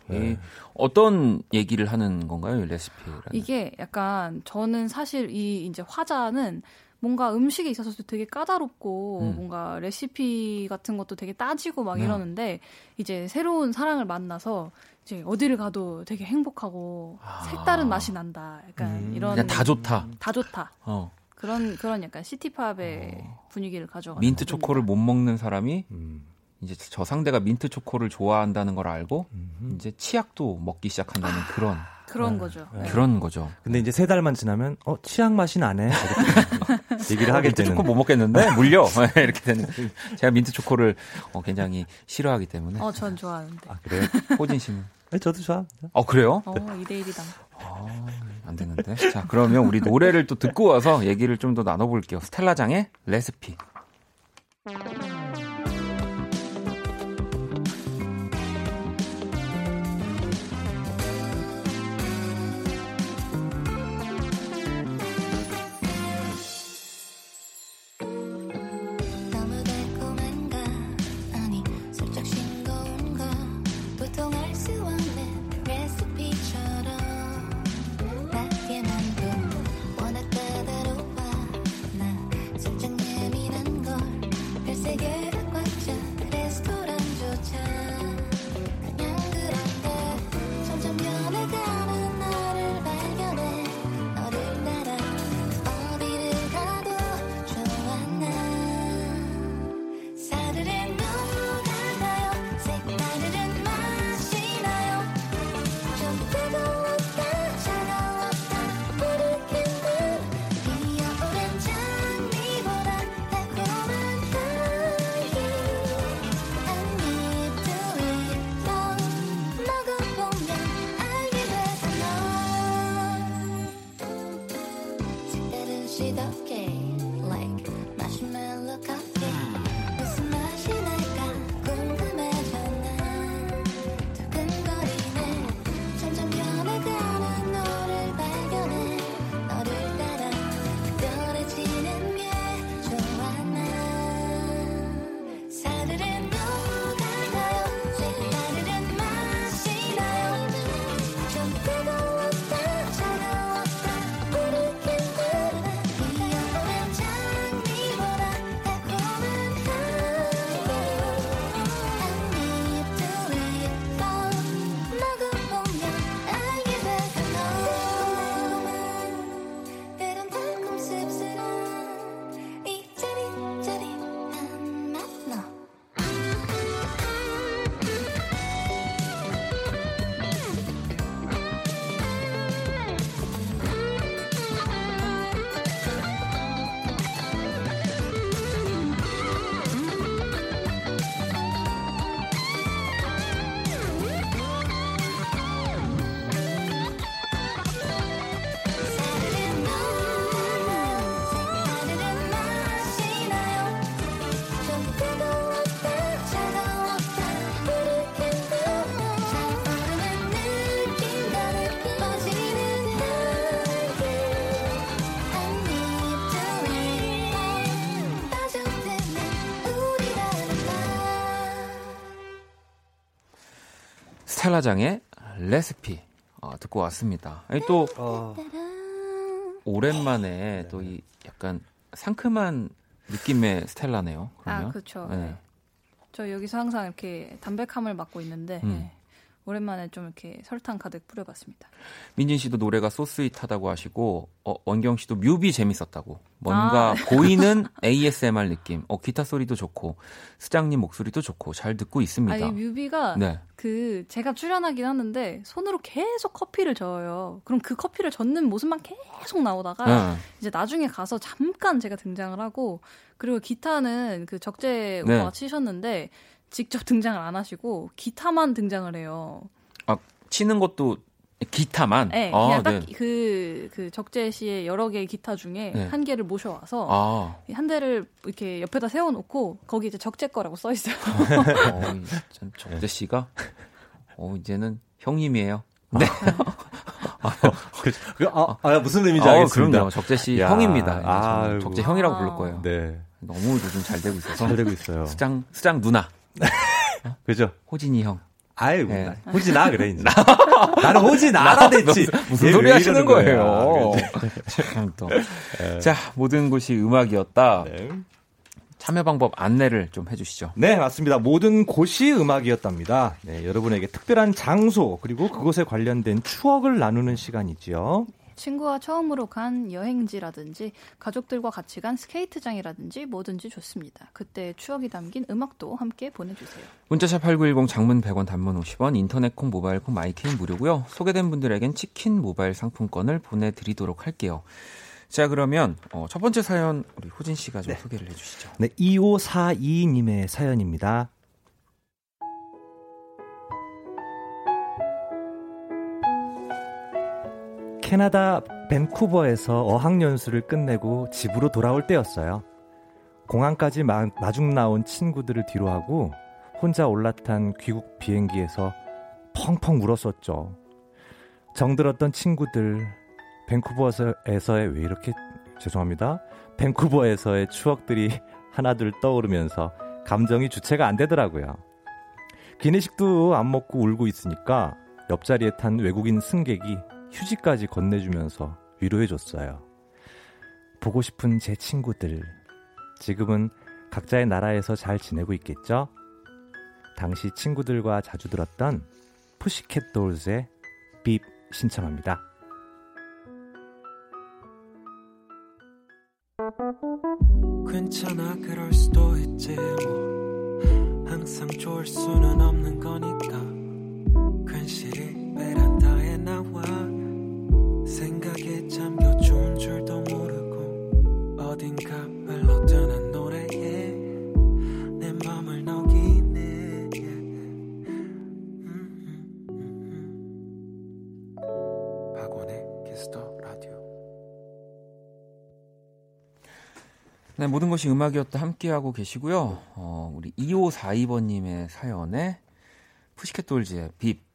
네. 어떤 얘기를 하는 건가요, 레시피라는? 이게 약간 저는 사실 이 이제 화자는 뭔가 음식에 있어서도 되게 까다롭고 음. 뭔가 레시피 같은 것도 되게 따지고 막 네. 이러는데 이제 새로운 사랑을 만나서 이제 어디를 가도 되게 행복하고 아. 색다른 맛이 난다. 약간 음. 이런 그냥 다 좋다. 다 좋다. 어. 그런 그런 약간 시티팝의 어. 분위기를 가져가. 민트 초코를 못 먹는 사람이 음. 이제 저 상대가 민트 초코를 좋아한다는 걸 알고 음흠. 이제 치약도 먹기 시작한다는 그런 그런 네. 거죠. 네. 그런 거죠. 근데 이제 세 달만 지나면 어 치약 맛이 나네. 얘기를 하게 민트 되는. 초코 못 먹겠는데 물려 이렇게 되는. 제가 민트 초코를 어, 굉장히 싫어하기 때문에. 어, 전 좋아하는데. 아 그래요? 호진 씨는? 네, 저도 좋아합니다. 어 그래요? 어 2대 1이다. 아, 안 되는데. 자 그러면 우리 노래를 또 듣고 와서 얘기를 좀 더 나눠볼게요. 스텔라장의 레시피. 스텔라장의 레시피 어, 듣고 왔습니다. 아니, 또 어. 오랜만에 네. 또이 약간 상큼한 느낌의 스텔라네요. 그러면. 아 그렇죠. 네. 저 여기서 항상 이렇게 담백함을 맡고 있는데 음. 네. 오랜만에 좀 이렇게 설탕 가득 뿌려봤습니다. 민진 씨도 노래가 소스윗하다고 하시고 어, 원경 씨도 뮤비 재밌었다고. 뭔가 아. 보이는 ASMR 느낌. 어 기타 소리도 좋고 수장님 목소리도 좋고 잘 듣고 있습니다. 아니 뮤비가 네. 그 제가 출연하긴 하는데 손으로 계속 커피를 저어요. 그럼 그 커피를 젓는 모습만 계속 나오다가 네. 이제 나중에 가서 잠깐 제가 등장을 하고 그리고 기타는 그 적재 네. 오빠가 치셨는데 직접 등장을 안 하시고 기타만 등장을 해요. 아 치는 것도 기타만? 네, 아, 그냥 딱그 네. 그, 그 적재 씨의 여러 개의 기타 중에 네. 한 개를 모셔와서 아. 한 대를 이렇게 옆에다 세워놓고 거기 이제 적재 거라고 써 있어요. 어, 적재 씨가 어 이제는 형님이에요. 네. 아, 그, 아, 아, 무슨 의미인지 아, 알겠습니다. 그럼요. 적재 씨 야, 형입니다. 아, 적재 형이라고 부를 거예요. 네. 너무 요즘 잘 되고 있어서. 잘 되고 있어요. 수장 수장 누나. 그죠? 호진이 형. 아유, 네. 호진아 그래 이제. 나는 호진아라 됐지. 무슨, 소리 하시는 거예요? 또. 네. 자, 모든 곳이 음악이었다. 네. 참여 방법 안내를 좀 해주시죠. 네, 맞습니다. 모든 곳이 음악이었답니다. 네, 여러분에게 특별한 장소 그리고 그곳에 관련된 추억을 나누는 시간이지요. 친구와 처음으로 간 여행지라든지 가족들과 같이 간 스케이트장이라든지 뭐든지 좋습니다. 그때 추억이 담긴 음악도 함께 보내주세요. 문자샵 8910 장문 100원 단문 50원 인터넷 콩 모바일 콩 마이케인 무료고요. 소개된 분들에겐 치킨 모바일 상품권을 보내드리도록 할게요. 자 그러면 어, 첫 번째 사연 우리 호진 씨가 좀 네. 소개를 해주시죠. 네 2542님의 사연입니다. 캐나다 밴쿠버에서 어학연수를 끝내고 집으로 돌아올 때였어요. 공항까지 마, 마중 나온 친구들을 뒤로하고 혼자 올라탄 귀국 비행기에서 펑펑 울었었죠. 정들었던 친구들, 밴쿠버에서의 왜 이렇게 죄송합니다. 밴쿠버에서의 추억들이 하나둘 떠오르면서 감정이 주체가 안 되더라고요. 기내식도 안 먹고 울고 있으니까 옆자리에 탄 외국인 승객이 휴지까지 건네주면서 위로해줬어요. 보고 싶은 제 친구들. 지금은 각자의 나라에서 잘 지내고 있겠죠? 당시 친구들과 자주 들었던 푸시캣 돌즈의 빕 신청합니다. 괜찮아 그럴 수도 있지 뭐 항상 좋을 수는 없는 거니까 괜시리 베란다에 나와 생각에 잠겨 좋은 줄도 모르고 어딘가 흘러드는 노래에 내 맘을 녹이네 박원의 키스 더 라디오 네, 모든 곳이 음악이었다 함께하고 계시고요. 어, 우리 2542번님의 사연에 Pussycat Dolls의 Beep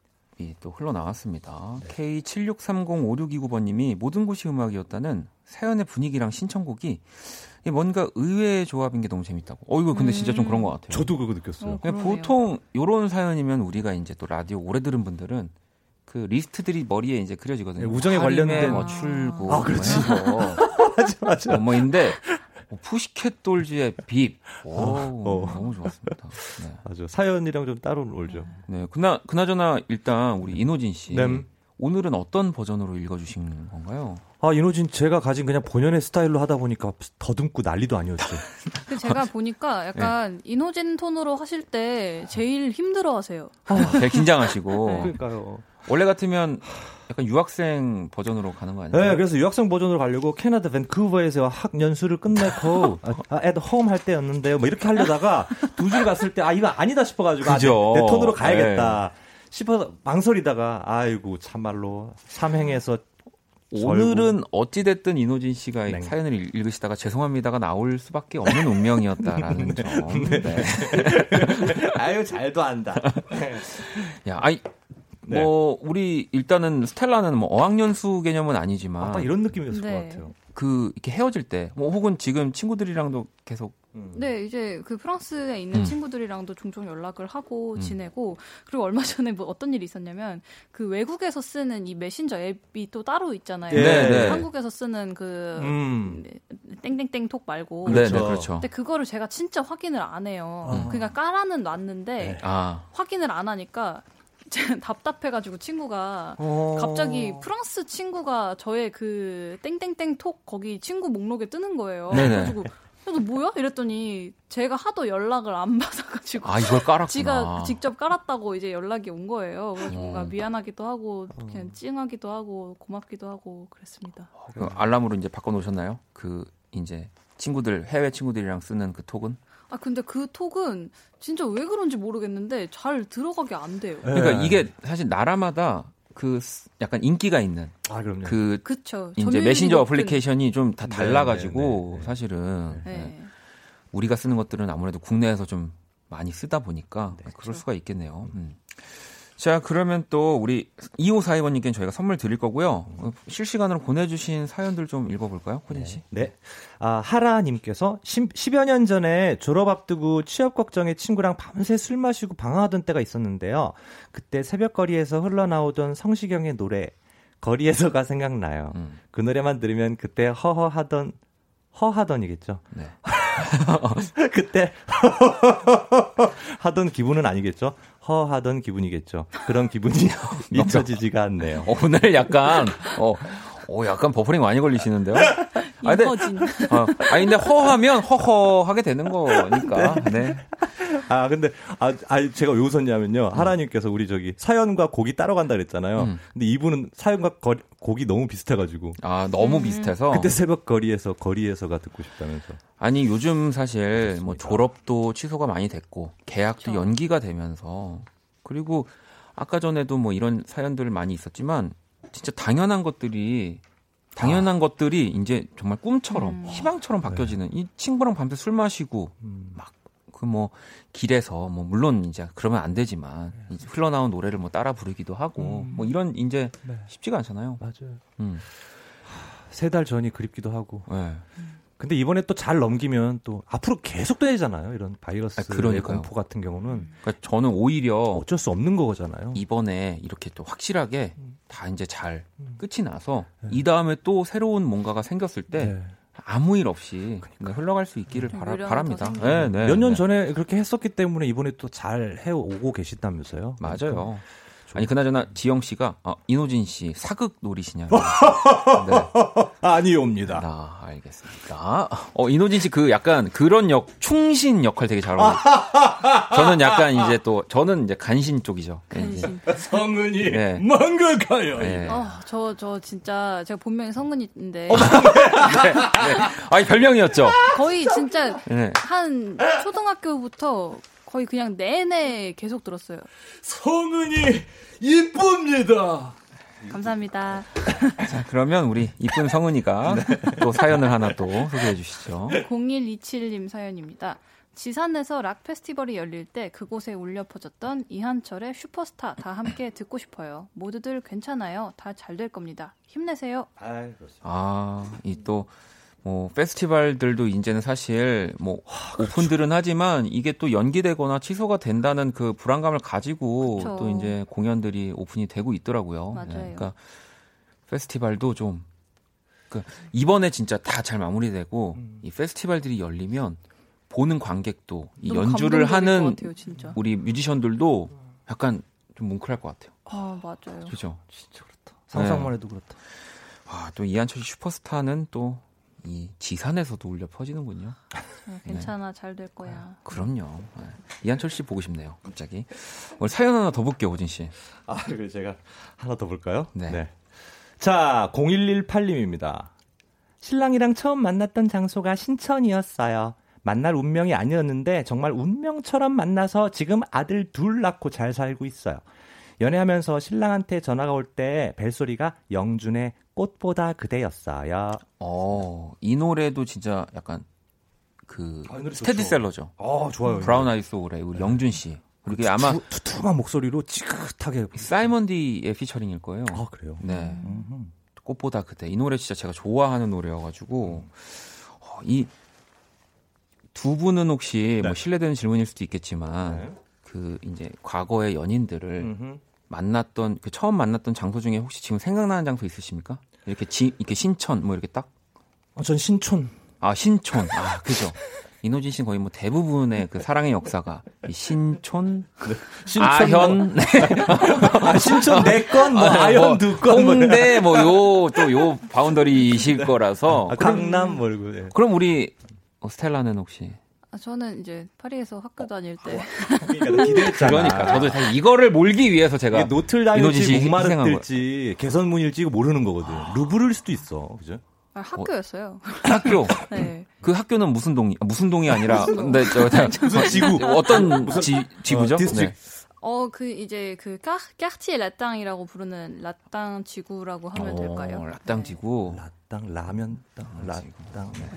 이 또 흘러나왔습니다. 네. K76305629번님이 모든 곳이 음악이었다는 사연의 분위기랑 신청곡이 뭔가 의외의 조합인 게 너무 재밌다고. 어, 이거 근데 진짜 좀 그런 것 같아요. 저도 그거 느꼈어요. 어, 보통 요런 사연이면 우리가 이제 또 라디오 오래 들은 분들은 그 리스트들이 머리에 이제 그려지거든요. 네, 우정에 관련된 뭐 친구, 아, 그렇지. 뭐 맞아, 맞아. 뭐인데 뭐 Pussycat Dolls의 Beep. 오, 어. 너무 좋았습니다. 네. 맞아. 사연이랑 좀 따로 놀죠. 네. 그나, 그나저나 일단 우리 이호진 씨. 네. 오늘은 어떤 버전으로 읽어주신 건가요? 아, 이호진 제가 가진 그냥 본연의 스타일로 하다 보니까 더듬고 난리도 아니었죠. 그 제가 보니까 약간 네. 이노진 톤으로 하실 때 제일 힘들어 하세요. 아, 제일 긴장하시고. 네. 그러니까요. 원래 같으면 약간 유학생 버전으로 가는 거 아니에요? 네, 그래서 유학생 버전으로 가려고 캐나다 밴쿠버에서 학 연수를 끝내고 아, 애드 홈할 때였는데요. 뭐 이렇게 하려다가 두 줄 갔을 때 아 이거 아니다 싶어가지고 아, 내, 내 톤으로 가야겠다 네. 싶어서 망설이다가 아이고 참말로 삼행에서 오늘은 어찌됐든 이노진 씨가 네. 사연을 읽으시다가 죄송합니다가 나올 수밖에 없는 운명이었다라는 네. 점. 네. 네. 아유, 잘도 한다. 야, 아이, 네. 뭐 우리 일단은 스텔라는 뭐 어학연수 개념은 아니지만 아, 이런 느낌이었을 네. 것 같아요. 그 이렇게 헤어질 때, 뭐 혹은 지금 친구들이랑도 계속 음. 네, 이제 그 프랑스에 있는 음. 친구들이랑도 종종 연락을 하고 음. 지내고 그리고 얼마 전에 뭐 어떤 일이 있었냐면 그 외국에서 쓰는 이 메신저 앱이 또 따로 있잖아요. 네, 네. 한국에서 쓰는 그 음. 땡땡땡 톡 말고 네, 네, 그렇죠. 그렇죠. 근데 그거를 제가 진짜 확인을 안 해요. 어. 그러니까 깔아는 놨는데 네. 아. 확인을 안 하니까 답답해가지고 친구가 어... 갑자기 프랑스 친구가 저의 그 땡땡땡 톡 거기 친구 목록에 뜨는 거예요. 네네. 그래가지고 그래서 뭐야? 이랬더니 제가 하도 연락을 안 받아가지고 아 이걸 깔았구나. 지가 직접 깔았다고 이제 연락이 온 거예요. 그래서 뭔가 어. 미안하기도 하고 그냥 찡하기도 하고 고맙기도 하고 그랬습니다. 그 알람으로 이제 바꿔 놓으셨나요? 그 이제 친구들 해외 친구들이랑 쓰는 그 톡은? 아 근데 그 톡은 진짜 왜 그런지 모르겠는데 잘 들어가게 안 돼요. 그러니까 네. 이게 사실 나라마다 그 약간 인기가 있는 아, 그럼요. 그 그쵸. 이제 메신저 어플리케이션이 좀 다 달라가지고 네, 네, 네, 사실은 네. 우리가 쓰는 것들은 아무래도 국내에서 좀 많이 쓰다 보니까 그럴 그렇죠. 수가 있겠네요. 음. 자, 그러면 또 우리 2542번님께는 저희가 선물 드릴 거고요. 실시간으로 보내주신 사연들 좀 읽어볼까요, 코진 씨? 네. 네. 아, 하라님께서 10, 여년 전에 졸업 앞두고 취업 걱정에 친구랑 밤새 술 마시고 방황하던 때가 있었는데요. 그때 새벽거리에서 흘러나오던 성시경의 노래, 거리에서가 생각나요. 음. 그 노래만 들으면 그때 허허하던, 허하던이겠죠. 네. 그때 하던 기분은 아니겠죠. 허 하던 기분이겠죠. 그런 기분이 잊혀지지가 않네요. 어, 오늘 약간 어, 오, 약간 버퍼링 많이 걸리시는데요? 아, 근데, 어, 아니, 근데 허하면 허허하게 되는 거니까. 네. 아, 근데, 아, 아 제가 왜 웃었냐면요. 음. 하나님께서 우리 저기 사연과 곡이 따로 간다 그랬잖아요. 음. 근데 이분은 사연과 거, 곡이 너무 비슷해가지고. 아, 너무 음. 비슷해서? 그때 새벽 거리에서, 거리에서가 듣고 싶다면서. 아니, 요즘 사실 뭐 졸업도 취소가 많이 됐고, 계약도 그렇죠. 연기가 되면서, 그리고 아까 전에도 뭐 이런 사연들 많이 있었지만, 진짜 당연한 것들이 당연한 아. 것들이 이제 정말 꿈처럼 음. 희망처럼 바뀌어지는 네. 이 친구랑 밤새 술 마시고 음. 막그 뭐 길에서 뭐 물론 이제 그러면 안 되지만 네. 흘러나온 노래를 뭐 따라 부르기도 하고 음. 뭐 이런 이제 네. 쉽지가 않잖아요. 맞아요. 음. 세달 전이 그립기도 하고. 네. 근데 이번에 또 잘 넘기면 또 앞으로 계속 되잖아요. 이런 바이러스 아, 공포 같은 경우는. 그러니까 저는 오히려 어쩔 수 없는 거잖아요. 이번에 이렇게 또 확실하게 음. 다 이제 잘 음. 끝이 나서 네. 이 다음에 또 새로운 뭔가가 생겼을 때 네. 아무 일 없이 그러니까. 흘러갈 수 있기를 네. 바라, 바랍니다. 네, 네, 몇년 네. 전에 그렇게 했었기 때문에 이번에 또 잘 해오고 계시다면서요? 맞아요. 그러니까. 아니 그나저나 지영 씨가 어, 이노진 씨 사극 노리시냐고. 네. 아니옵니다. 아, 알겠습니다. 어 이노진 씨 그 약간 그런 역 충신 역할 되게 잘하고. 저는 약간 이제 또 저는 이제 간신 쪽이죠. 네, 간신. 성은이 네. 망가가요. 네. 어저저 저 진짜 제가 본명이 성은인데. 어, 네. 네. 아니 별명이었죠. 거의 진짜 네. 한 초등학교부터 거의 그냥 내내 계속 들었어요. 성은이 이쁩니다. 감사합니다. 자, 그러면 우리 이쁜 성은이가 네. 또 사연을 하나 또 소개해 주시죠. 0127님 사연입니다. 지산에서 락 페스티벌이 열릴 때 그곳에 울려 퍼졌던 이한철의 슈퍼스타 다 함께 듣고 싶어요. 모두들 괜찮아요. 다 잘 될 겁니다. 힘내세요. 아, 이또 뭐 페스티벌들도 이제는 사실 뭐 오픈들은 하지만 이게 또 연기되거나 취소가 된다는 그 불안감을 가지고 그쵸. 또 이제 공연들이 오픈이 되고 있더라고요. 맞아요. 네, 그러니까 페스티벌도 좀그 이번에 진짜 다 잘 마무리되고 음. 이 페스티벌들이 열리면 보는 관객도 이 연주를 하는 같아요, 우리 뮤지션들도 약간 좀 뭉클할 것 같아요. 아 맞아요. 그죠? 진짜 그렇다. 상상만 네. 해도 그렇다. 아, 또 이한철 씨 슈퍼스타는 또 이 지산에서도 울려 퍼지는군요. 네, 괜찮아, 네. 잘될 거야. 아, 그럼요. 네. 이한철 씨 보고 싶네요, 갑자기. 오늘 사연 하나 더 볼게요, 오진 씨. 아, 그래 제가 하나 더 볼까요? 네. 네. 자, 0118님입니다. 신랑이랑 처음 만났던 장소가 신천이었어요. 만날 운명이 아니었는데 정말 운명처럼 만나서 지금 아들 둘 낳고 잘 살고 있어요. 연애하면서 신랑한테 전화가 올 때 벨소리가 영준의 꽃보다 그대였어요. 어, 이 노래도 진짜 약간 그 아, 스테디셀러죠. 아, 좋아요. 브라운 아이 소울의 우리 네. 영준 씨. 그리고 아마 투툼한 목소리로 지긋하게 사이먼 디의 피처링일 거예요. 아, 그래요. 네. 음흠. 꽃보다 그대. 이 노래 진짜 제가 좋아하는 노래여 가지고 어, 이두 분은 혹시 뭐 네. 뭐 실례되는 질문일 수도 있겠지만 네. 그 이제 과거의 연인들을 음흠. 만났던 그 처음 만났던 장소 중에 혹시 지금 생각나는 장소 있으십니까? 이렇게 지 이렇게 신천 뭐 이렇게 딱? 아, 전 신촌. 아 신촌. 아 그죠. 이노진 씨는 거의 뭐 대부분의 그 사랑의 역사가 이 신촌, 네. 신촌 아현, 뭐. 네. 아, 신촌 네 건, 뭐 아, 아현 뭐, 두 건, 뭐. 홍대 뭐요 또 요 바운더리이실 거라서 아, 강남 멀고. 네. 그럼 우리 어, 스텔라는 혹시? 아, 저는 이제 파리에서 학교 다닐 때. 그러니까 기대했잖아. 그러니까 저도 사실 이거를 몰기 위해서 제가 노틀다임일지 목마르일지 개선문일지 모르는 거거든. 루브르일 수도 있어, 그죠? 아, 학교였어요. 학교. 네. 그 학교는 무슨 동이 무슨 동이 아니라 근데 저 무슨 지구 어떤 무슨 지, 지구죠? 어, 네. 어, 그, 이제, 그, 까, 까르티에 라땅이라고 부르는 라땅 지구라고 하면 어, 될까요? 라땅 지구. 라땅, 라면 땅, 라땅. 네.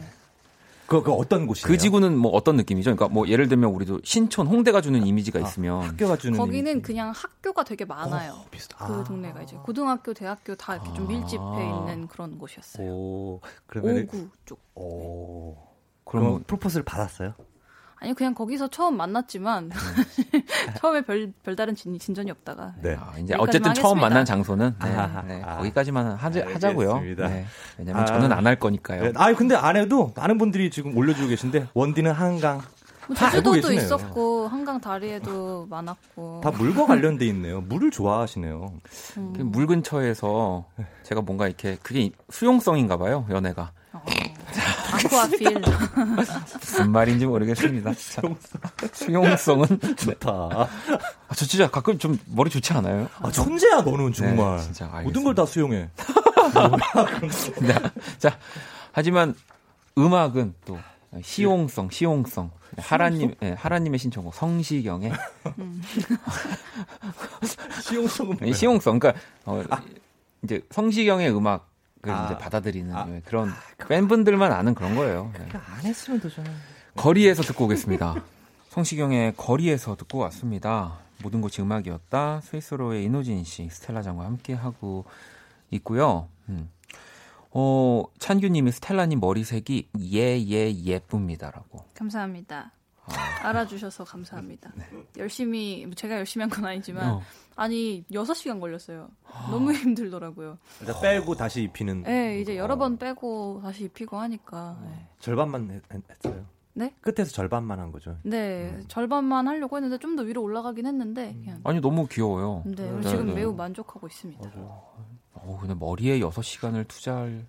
그, 그 어떤 곳이에요? 그 지구는 뭐 어떤 느낌이죠? 그러니까 뭐 예를 들면 우리도 신촌, 홍대가 주는 이미지가 아, 있으면 학교가 주는 거기는 이미지. 그냥 학교가 되게 많아요. 어, 그 아. 동네가 이제 고등학교, 대학교 다 이렇게 아. 좀 밀집해 있는 그런 곳이었어요. 오, 그러면 오구 쪽. 오. 그럼 프로포즈를 받았어요? 아니 그냥 거기서 처음 만났지만 네. 처음에 별 별다른 진, 진전이 없다가 네. 아, 이제 어쨌든 처음 만난 장소는 네, 아, 네. 아, 거기까지만 하자, 하자고요. 네. 왜냐면 아, 저는 안 할 거니까요. 네. 아 근데 안 해도 많은 분들이 지금 올려주고 계신데 원디는 한강 뭐 제주도도 있었고 한강 다리에도 많았고 다 물과 관련돼 있네요. 물을 좋아하시네요. 음. 물 근처에서 제가 뭔가 이렇게 그게 수용성인가 봐요 연애가. 어. 아쿠아필. 무슨 말인지 모르겠습니다. 수용성 은 좋다. 아, 저 진짜 가끔 좀 머리 좋지 않아요? 아, 천재야, 너는 정말. 네, 진짜 모든 걸 다 수용해. 네. 자, 하지만 음악은 또 시용성, 시용성. 하라님, 네, 하라님의 신청곡 성시경의 음. 시용성은 시용성. 그러니까 어, 아. 이제 성시경의 음악 아, 이제 받아들이는 아, 그런 아, 팬분들만 아는 그런 거예요. 네. 안 했으면 되잖아요. 거리에서 듣고 오겠습니다. 성시경의 거리에서 듣고 왔습니다. 모든 것이 음악이었다. 스위스로의 이노진 씨, 스텔라 장과 함께 하고 있고요. 음. 어, 찬규님이 스텔라님 머리색이 예예 예, 예쁩니다라고. 감사합니다. 아. 알아주셔서 감사합니다. 네. 열심히 제가 열심히 한 건 아니지만 어. 아니 6시간 걸렸어요. 아. 너무 힘들더라고요. 그러니까 빼고 다시 입히는. 네, 이제 여러 어. 번 빼고 다시 입히고 하니까. 네. 절반만 했, 어요 네? 끝에서 절반만 한 거죠. 네, 음. 절반만 하려고 했는데 좀 더 위로 올라가긴 했는데. 음. 그냥. 아니 너무 귀여워요. 네, 네 지금 네. 매우 만족하고 있습니다. 어, 근데 머리에 6시간을 투자할.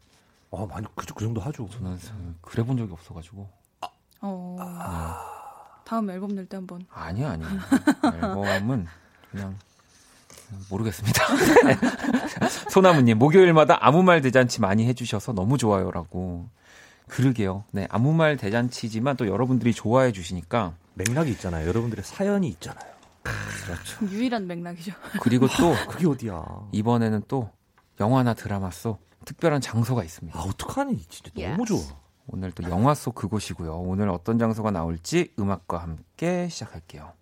아, 많이 그, 그 정도 하죠. 저는 그래 본 적이 없어 가지고. 어. 네. 다음 앨범 낼 때 한번. 아니요, 아니요. 앨범은 그냥 모르겠습니다. 소나무님, 목요일마다 아무 말 대잔치 많이 해주셔서 너무 좋아요라고. 그러게요. 네, 아무 말 대잔치지만 또 여러분들이 좋아해 주시니까. 맥락이 있잖아요. 여러분들의 사연이 있잖아요. 그렇죠. 유일한 맥락이죠. 그리고 또. 그게 어디야. 이번에는 또 영화나 드라마 속 특별한 장소가 있습니다. 아, 어떡하니? 진짜 너무 좋아. 오늘 또 영화 속 그곳이고요. 오늘 어떤 장소가 나올지 음악과 함께 시작할게요.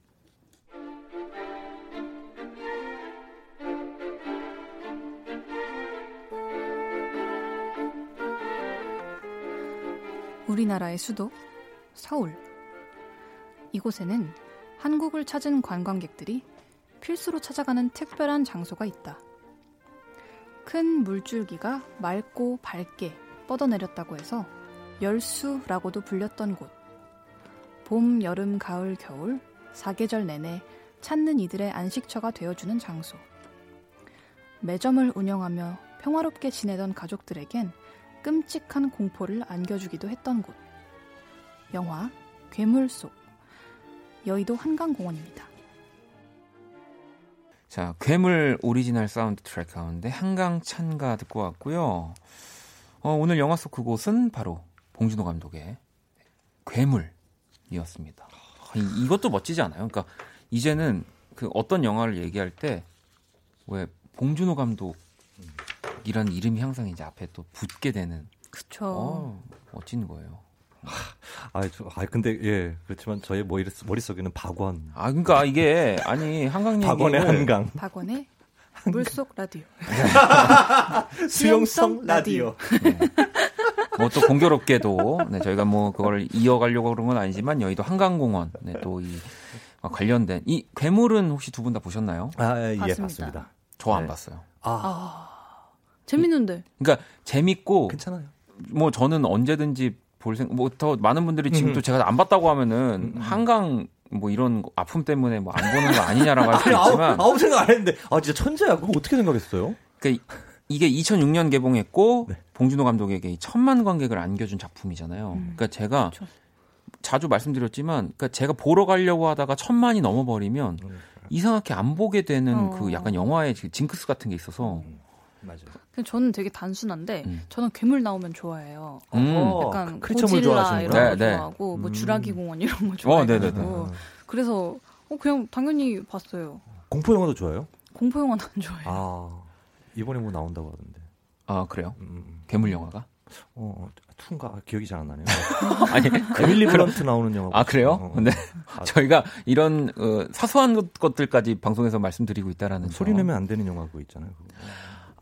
우리나라의 수도 서울. 이곳에는 한국을 찾은 관광객들이 필수로 찾아가는 특별한 장소가 있다. 큰 물줄기가 맑고 밝게 뻗어내렸다고 해서 열수라고도 불렸던 곳. 봄, 여름, 가을, 겨울, 사계절 내내 찾는 이들의 안식처가 되어주는 장소. 매점을 운영하며 평화롭게 지내던 가족들에겐 끔찍한 공포를 안겨주기도 했던 곳. 영화 괴물 속 여의도 한강공원입니다. 자, 괴물 오리지널 사운드 트랙 가운데 한강 찬가 듣고 왔고요. 어, 오늘 영화 속 그곳은 바로 봉준호 감독의 괴물이었습니다. 이, 이것도 멋지지 않아요? 그러니까 이제는 그 어떤 영화를 얘기할 때 왜 봉준호 감독이라는 이름이 항상 이제 앞에 또 붙게 되는 그쵸. 어, 멋진 거예요. 아, 저, 아, 근데 예 그렇지만 저의 머리 머릿속에는 박원. 아, 그러니까 이게 아니 한강 얘기 박원의 한강. 박원의 물속 라디오. 수용성 라디오. 네. 뭐 또 공교롭게도 네, 저희가 뭐 그걸 이어가려고 그런 건 아니지만 여의도 한강공원 네, 또이 관련된 이 괴물은 혹시 두 분 다 보셨나요? 아, 예, 봤습니다. 봤습니다. 저안 네. 봤어요. 아. 아. 재밌는데. 그러니까 재밌고 괜찮아요. 뭐 저는 언제든지 볼 생각 뭐더 많은 분들이 지금 또 음. 제가 안 봤다고 하면은 음. 한강 뭐 이런 아픔 때문에 뭐 안 보는 거 아니냐라고 할 수 있지만 아무, 생각 안 했는데 아 진짜 천재야 그거 어떻게 생각했어요? 그러니까 이게 2006년 개봉했고 네. 봉준호 감독에게 천만 관객을 안겨준 작품이잖아요. 음. 그러니까 제가 그렇죠. 자주 말씀드렸지만 그러니까 제가 보러 가려고 하다가 천만이 넘어버리면 음. 이상하게 안 보게 되는 어. 그 약간 영화의 징크스 같은 게 있어서 음. 맞아요. 저는 되게 단순한데 음. 저는 괴물 나오면 좋아해요. 음. 약간 그 고질라 이런 네, 거 네. 좋아하고 뭐 음. 주라기 공원 이런 거 어, 좋아해가지고 어, 그래서 어, 그냥 당연히 봤어요. 공포 영화도 좋아요? 공포 영화는 안 좋아해요. 아 이번에 뭐 나온다고 하던데. 아 그래요? 음, 음, 음. 괴물 영화가? 어, two인가 기억이 잘 안 나네요. 아니 에밀리 블런트 나오는 영화. 아 그래요? 어, 어. 네. 아, 저희가 이런 어, 사소한 것들까지 방송에서 말씀드리고 있다라는 소리 내면 안 되는 영화 그거 있잖아요. 그거.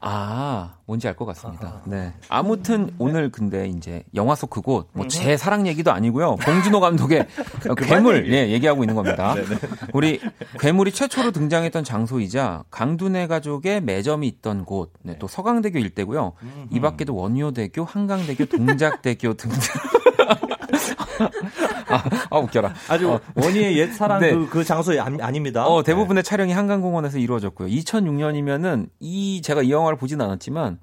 아, 뭔지 알 것 같습니다. 네. 아무튼 오늘 근데 이제 영화 속 그곳 뭐 제 사랑 얘기도 아니고요. 봉준호 감독의 괴물 예, 얘기하고 있는 겁니다. 네네. 우리 괴물이 최초로 등장했던 장소이자 강두네 가족의 매점이 있던 곳, 네, 또 서강대교 일대고요. 이 밖에도 원효대교, 한강대교, 동작대교 등등 아, 아, 웃겨라. 아주 어. 원희의 옛 사랑 네. 그, 그 장소 아닙니다. 어, 대부분의 네. 촬영이 한강공원에서 이루어졌고요. 2006년이면은 이 제가 이 영화를 보진 않았지만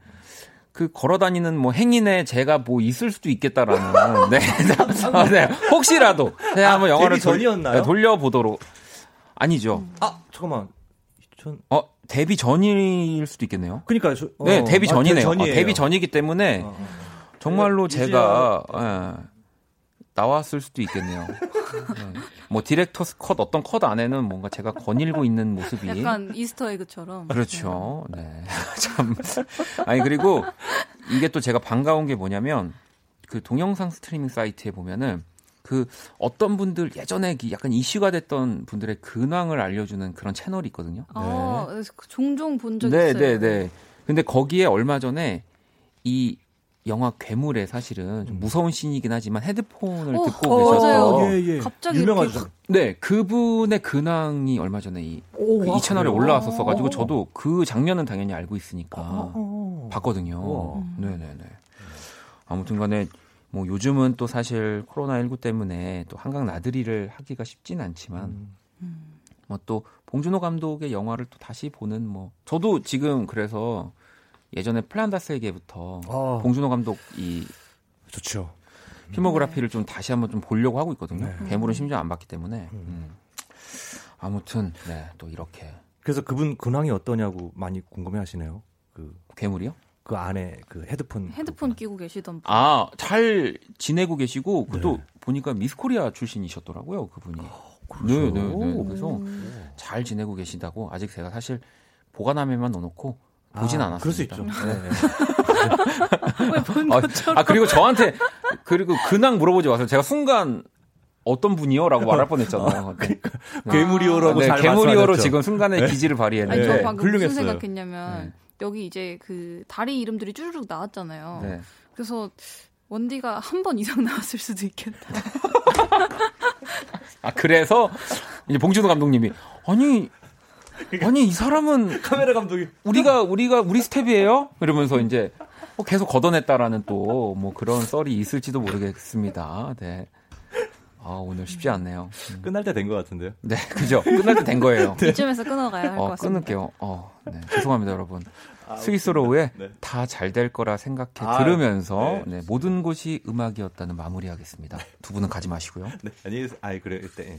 그 걸어 다니는 뭐 행인에 제가 뭐 있을 수도 있겠다라는 네. 아, 네. 혹시라도 제가 한번 영화를? 돌, 네, 돌려보도록 아니죠. 아 잠깐만. 전... 어 데뷔 전일 수도 있겠네요. 그러니까 저, 어, 네 데뷔 아, 전이네요. 아, 데뷔 전이기 때문에 어, 어. 정말로 제가 예. 나왔을 수도 있겠네요. 네. 뭐 director's cut 어떤 컷 안에는 뭔가 제가 거닐고 있는 모습이 약간 Easter egg처럼 그렇죠. 네. 참 아니 그리고 이게 또 제가 반가운 게 뭐냐면 그 동영상 스트리밍 사이트에 보면은 그 어떤 분들 예전에 약간 이슈가 됐던 분들의 근황을 알려주는 그런 채널이 있거든요. 아, 네. 종종 본적 네, 있어요. 네, 네, 네. 근데 거기에 얼마 전에 이 영화 괴물에 사실은 좀 음. 무서운 씬이긴 하지만 헤드폰을 어, 듣고 어, 계셔서 예, 예. 갑자기 유명하죠. 네, 그분의 근황이 얼마 전에 이, 오, 그이 채널에 올라왔었어 가지고 저도 그 장면은 당연히 알고 있으니까 어, 봤거든요. 네, 네, 네. 아무튼 간에 뭐 요즘은 또 사실 코로나 19 때문에 또 한강 나들이를 하기가 쉽진 않지만 음. 뭐또 봉준호 감독의 영화를 또 다시 보는 뭐 저도 지금 그래서 예전에 플란다스에게부터 어. 봉준호 감독이 좋죠. 필모그라피를 좀 다시 한번 좀 보려고 하고 있거든요. 네. 괴물은 심지어 안 봤기 때문에. 음. 음. 아무튼 네, 또 이렇게. 그래서 그분 근황이 어떠냐고 많이 궁금해하시네요. 그 괴물이요? 그 안에 그 헤드폰 헤드폰 끼고 계시던 분. 아, 잘 지내고 계시고 그도 네. 보니까 미스코리아 출신이셨더라고요, 그분이. 어, 네, 네, 네. 그래서 잘 지내고 계시다고 아직 제가 사실 보관함에만 넣어 놓고 보진 아, 않았어요. 그럴 수 있죠. 네. 아, 아, 그리고 저한테 그리고 근황 물어보지 마세요. 제가 순간 어떤 분이요 라고 말할 뻔 했잖아요. 네. 그러니까 괴물이요라고 아, 네, 괴물이요로 지금 순간에 네. 기지를 발휘했는데. 아니, 저 방금 훌륭했어요. 무슨 생각했냐면 네. 여기 이제 그 다리 이름들이 쭈르륵 나왔잖아요. 네. 그래서 원디가 한 번 이상 나왔을 수도 있겠다. 아 그래서 이제 봉준호 감독님이 아니 아니 이 사람은 카메라 감독이 우리가 우리가 우리 스태프예요? 이러면서 이제 뭐 계속 걷어냈다라는 또 뭐 그런 썰이 있을지도 모르겠습니다. 네. 아, 오늘 쉽지 않네요. 음. 끝날 때 된 것 같은데요? 네, 그죠. 끝날 때 된 거예요. 네. 이쯤에서 끊어가야 할것 어, 같습니다. 끊을게요. 어, 네. 죄송합니다, 여러분. 아, 스윗소로우의 네. 다 잘 될 거라 생각해 아, 들으면서 네. 네. 모든 곳이 음악이었다는 마무리하겠습니다. 두 분은 가지 마시고요. 네, 아니, 아이 그래, 이때.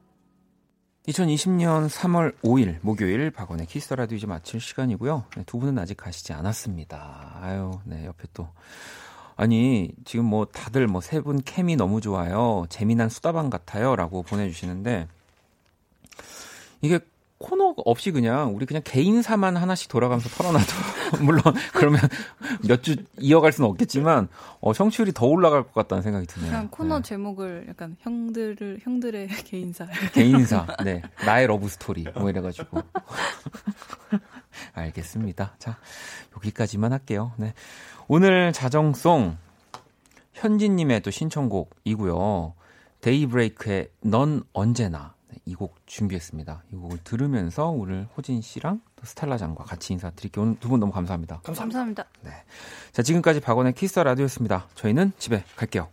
2020년 3월 5일 목요일 박원의 키스 라디오 이제 마칠 시간이고요. 네, 두 분은 아직 가시지 않았습니다. 아유, 네, 옆에 또 아니, 지금 뭐 다들 뭐 세분 케미 너무 좋아요. 재미난 수다방 같아요. 라고 보내주시는데, 이게 코너 없이 그냥 우리 그냥 개인사만 하나씩 돌아가면서 털어놔도 물론 그러면 몇 주 이어갈 수는 없겠지만 어 청취율이 더 올라갈 것 같다는 생각이 드네요. 그냥 코너 네. 제목을 약간 형들을 형들의 개인사 개인사 네 나의 러브 스토리 뭐 이래 가지고 알겠습니다. 자 여기까지만 할게요. 네 오늘 자정송 현진 님의 또 신청곡이고요. 데이브레이크의 넌 언제나 네, 이 곡 준비했습니다. 이 곡을 들으면서 오늘 호진 씨랑 또 스텔라장과 같이 인사드릴게요. 오늘 두 분 너무 감사합니다. 감사합니다. 네. 자, 지금까지 박원의 키스 라디오였습니다. 저희는 집에 갈게요.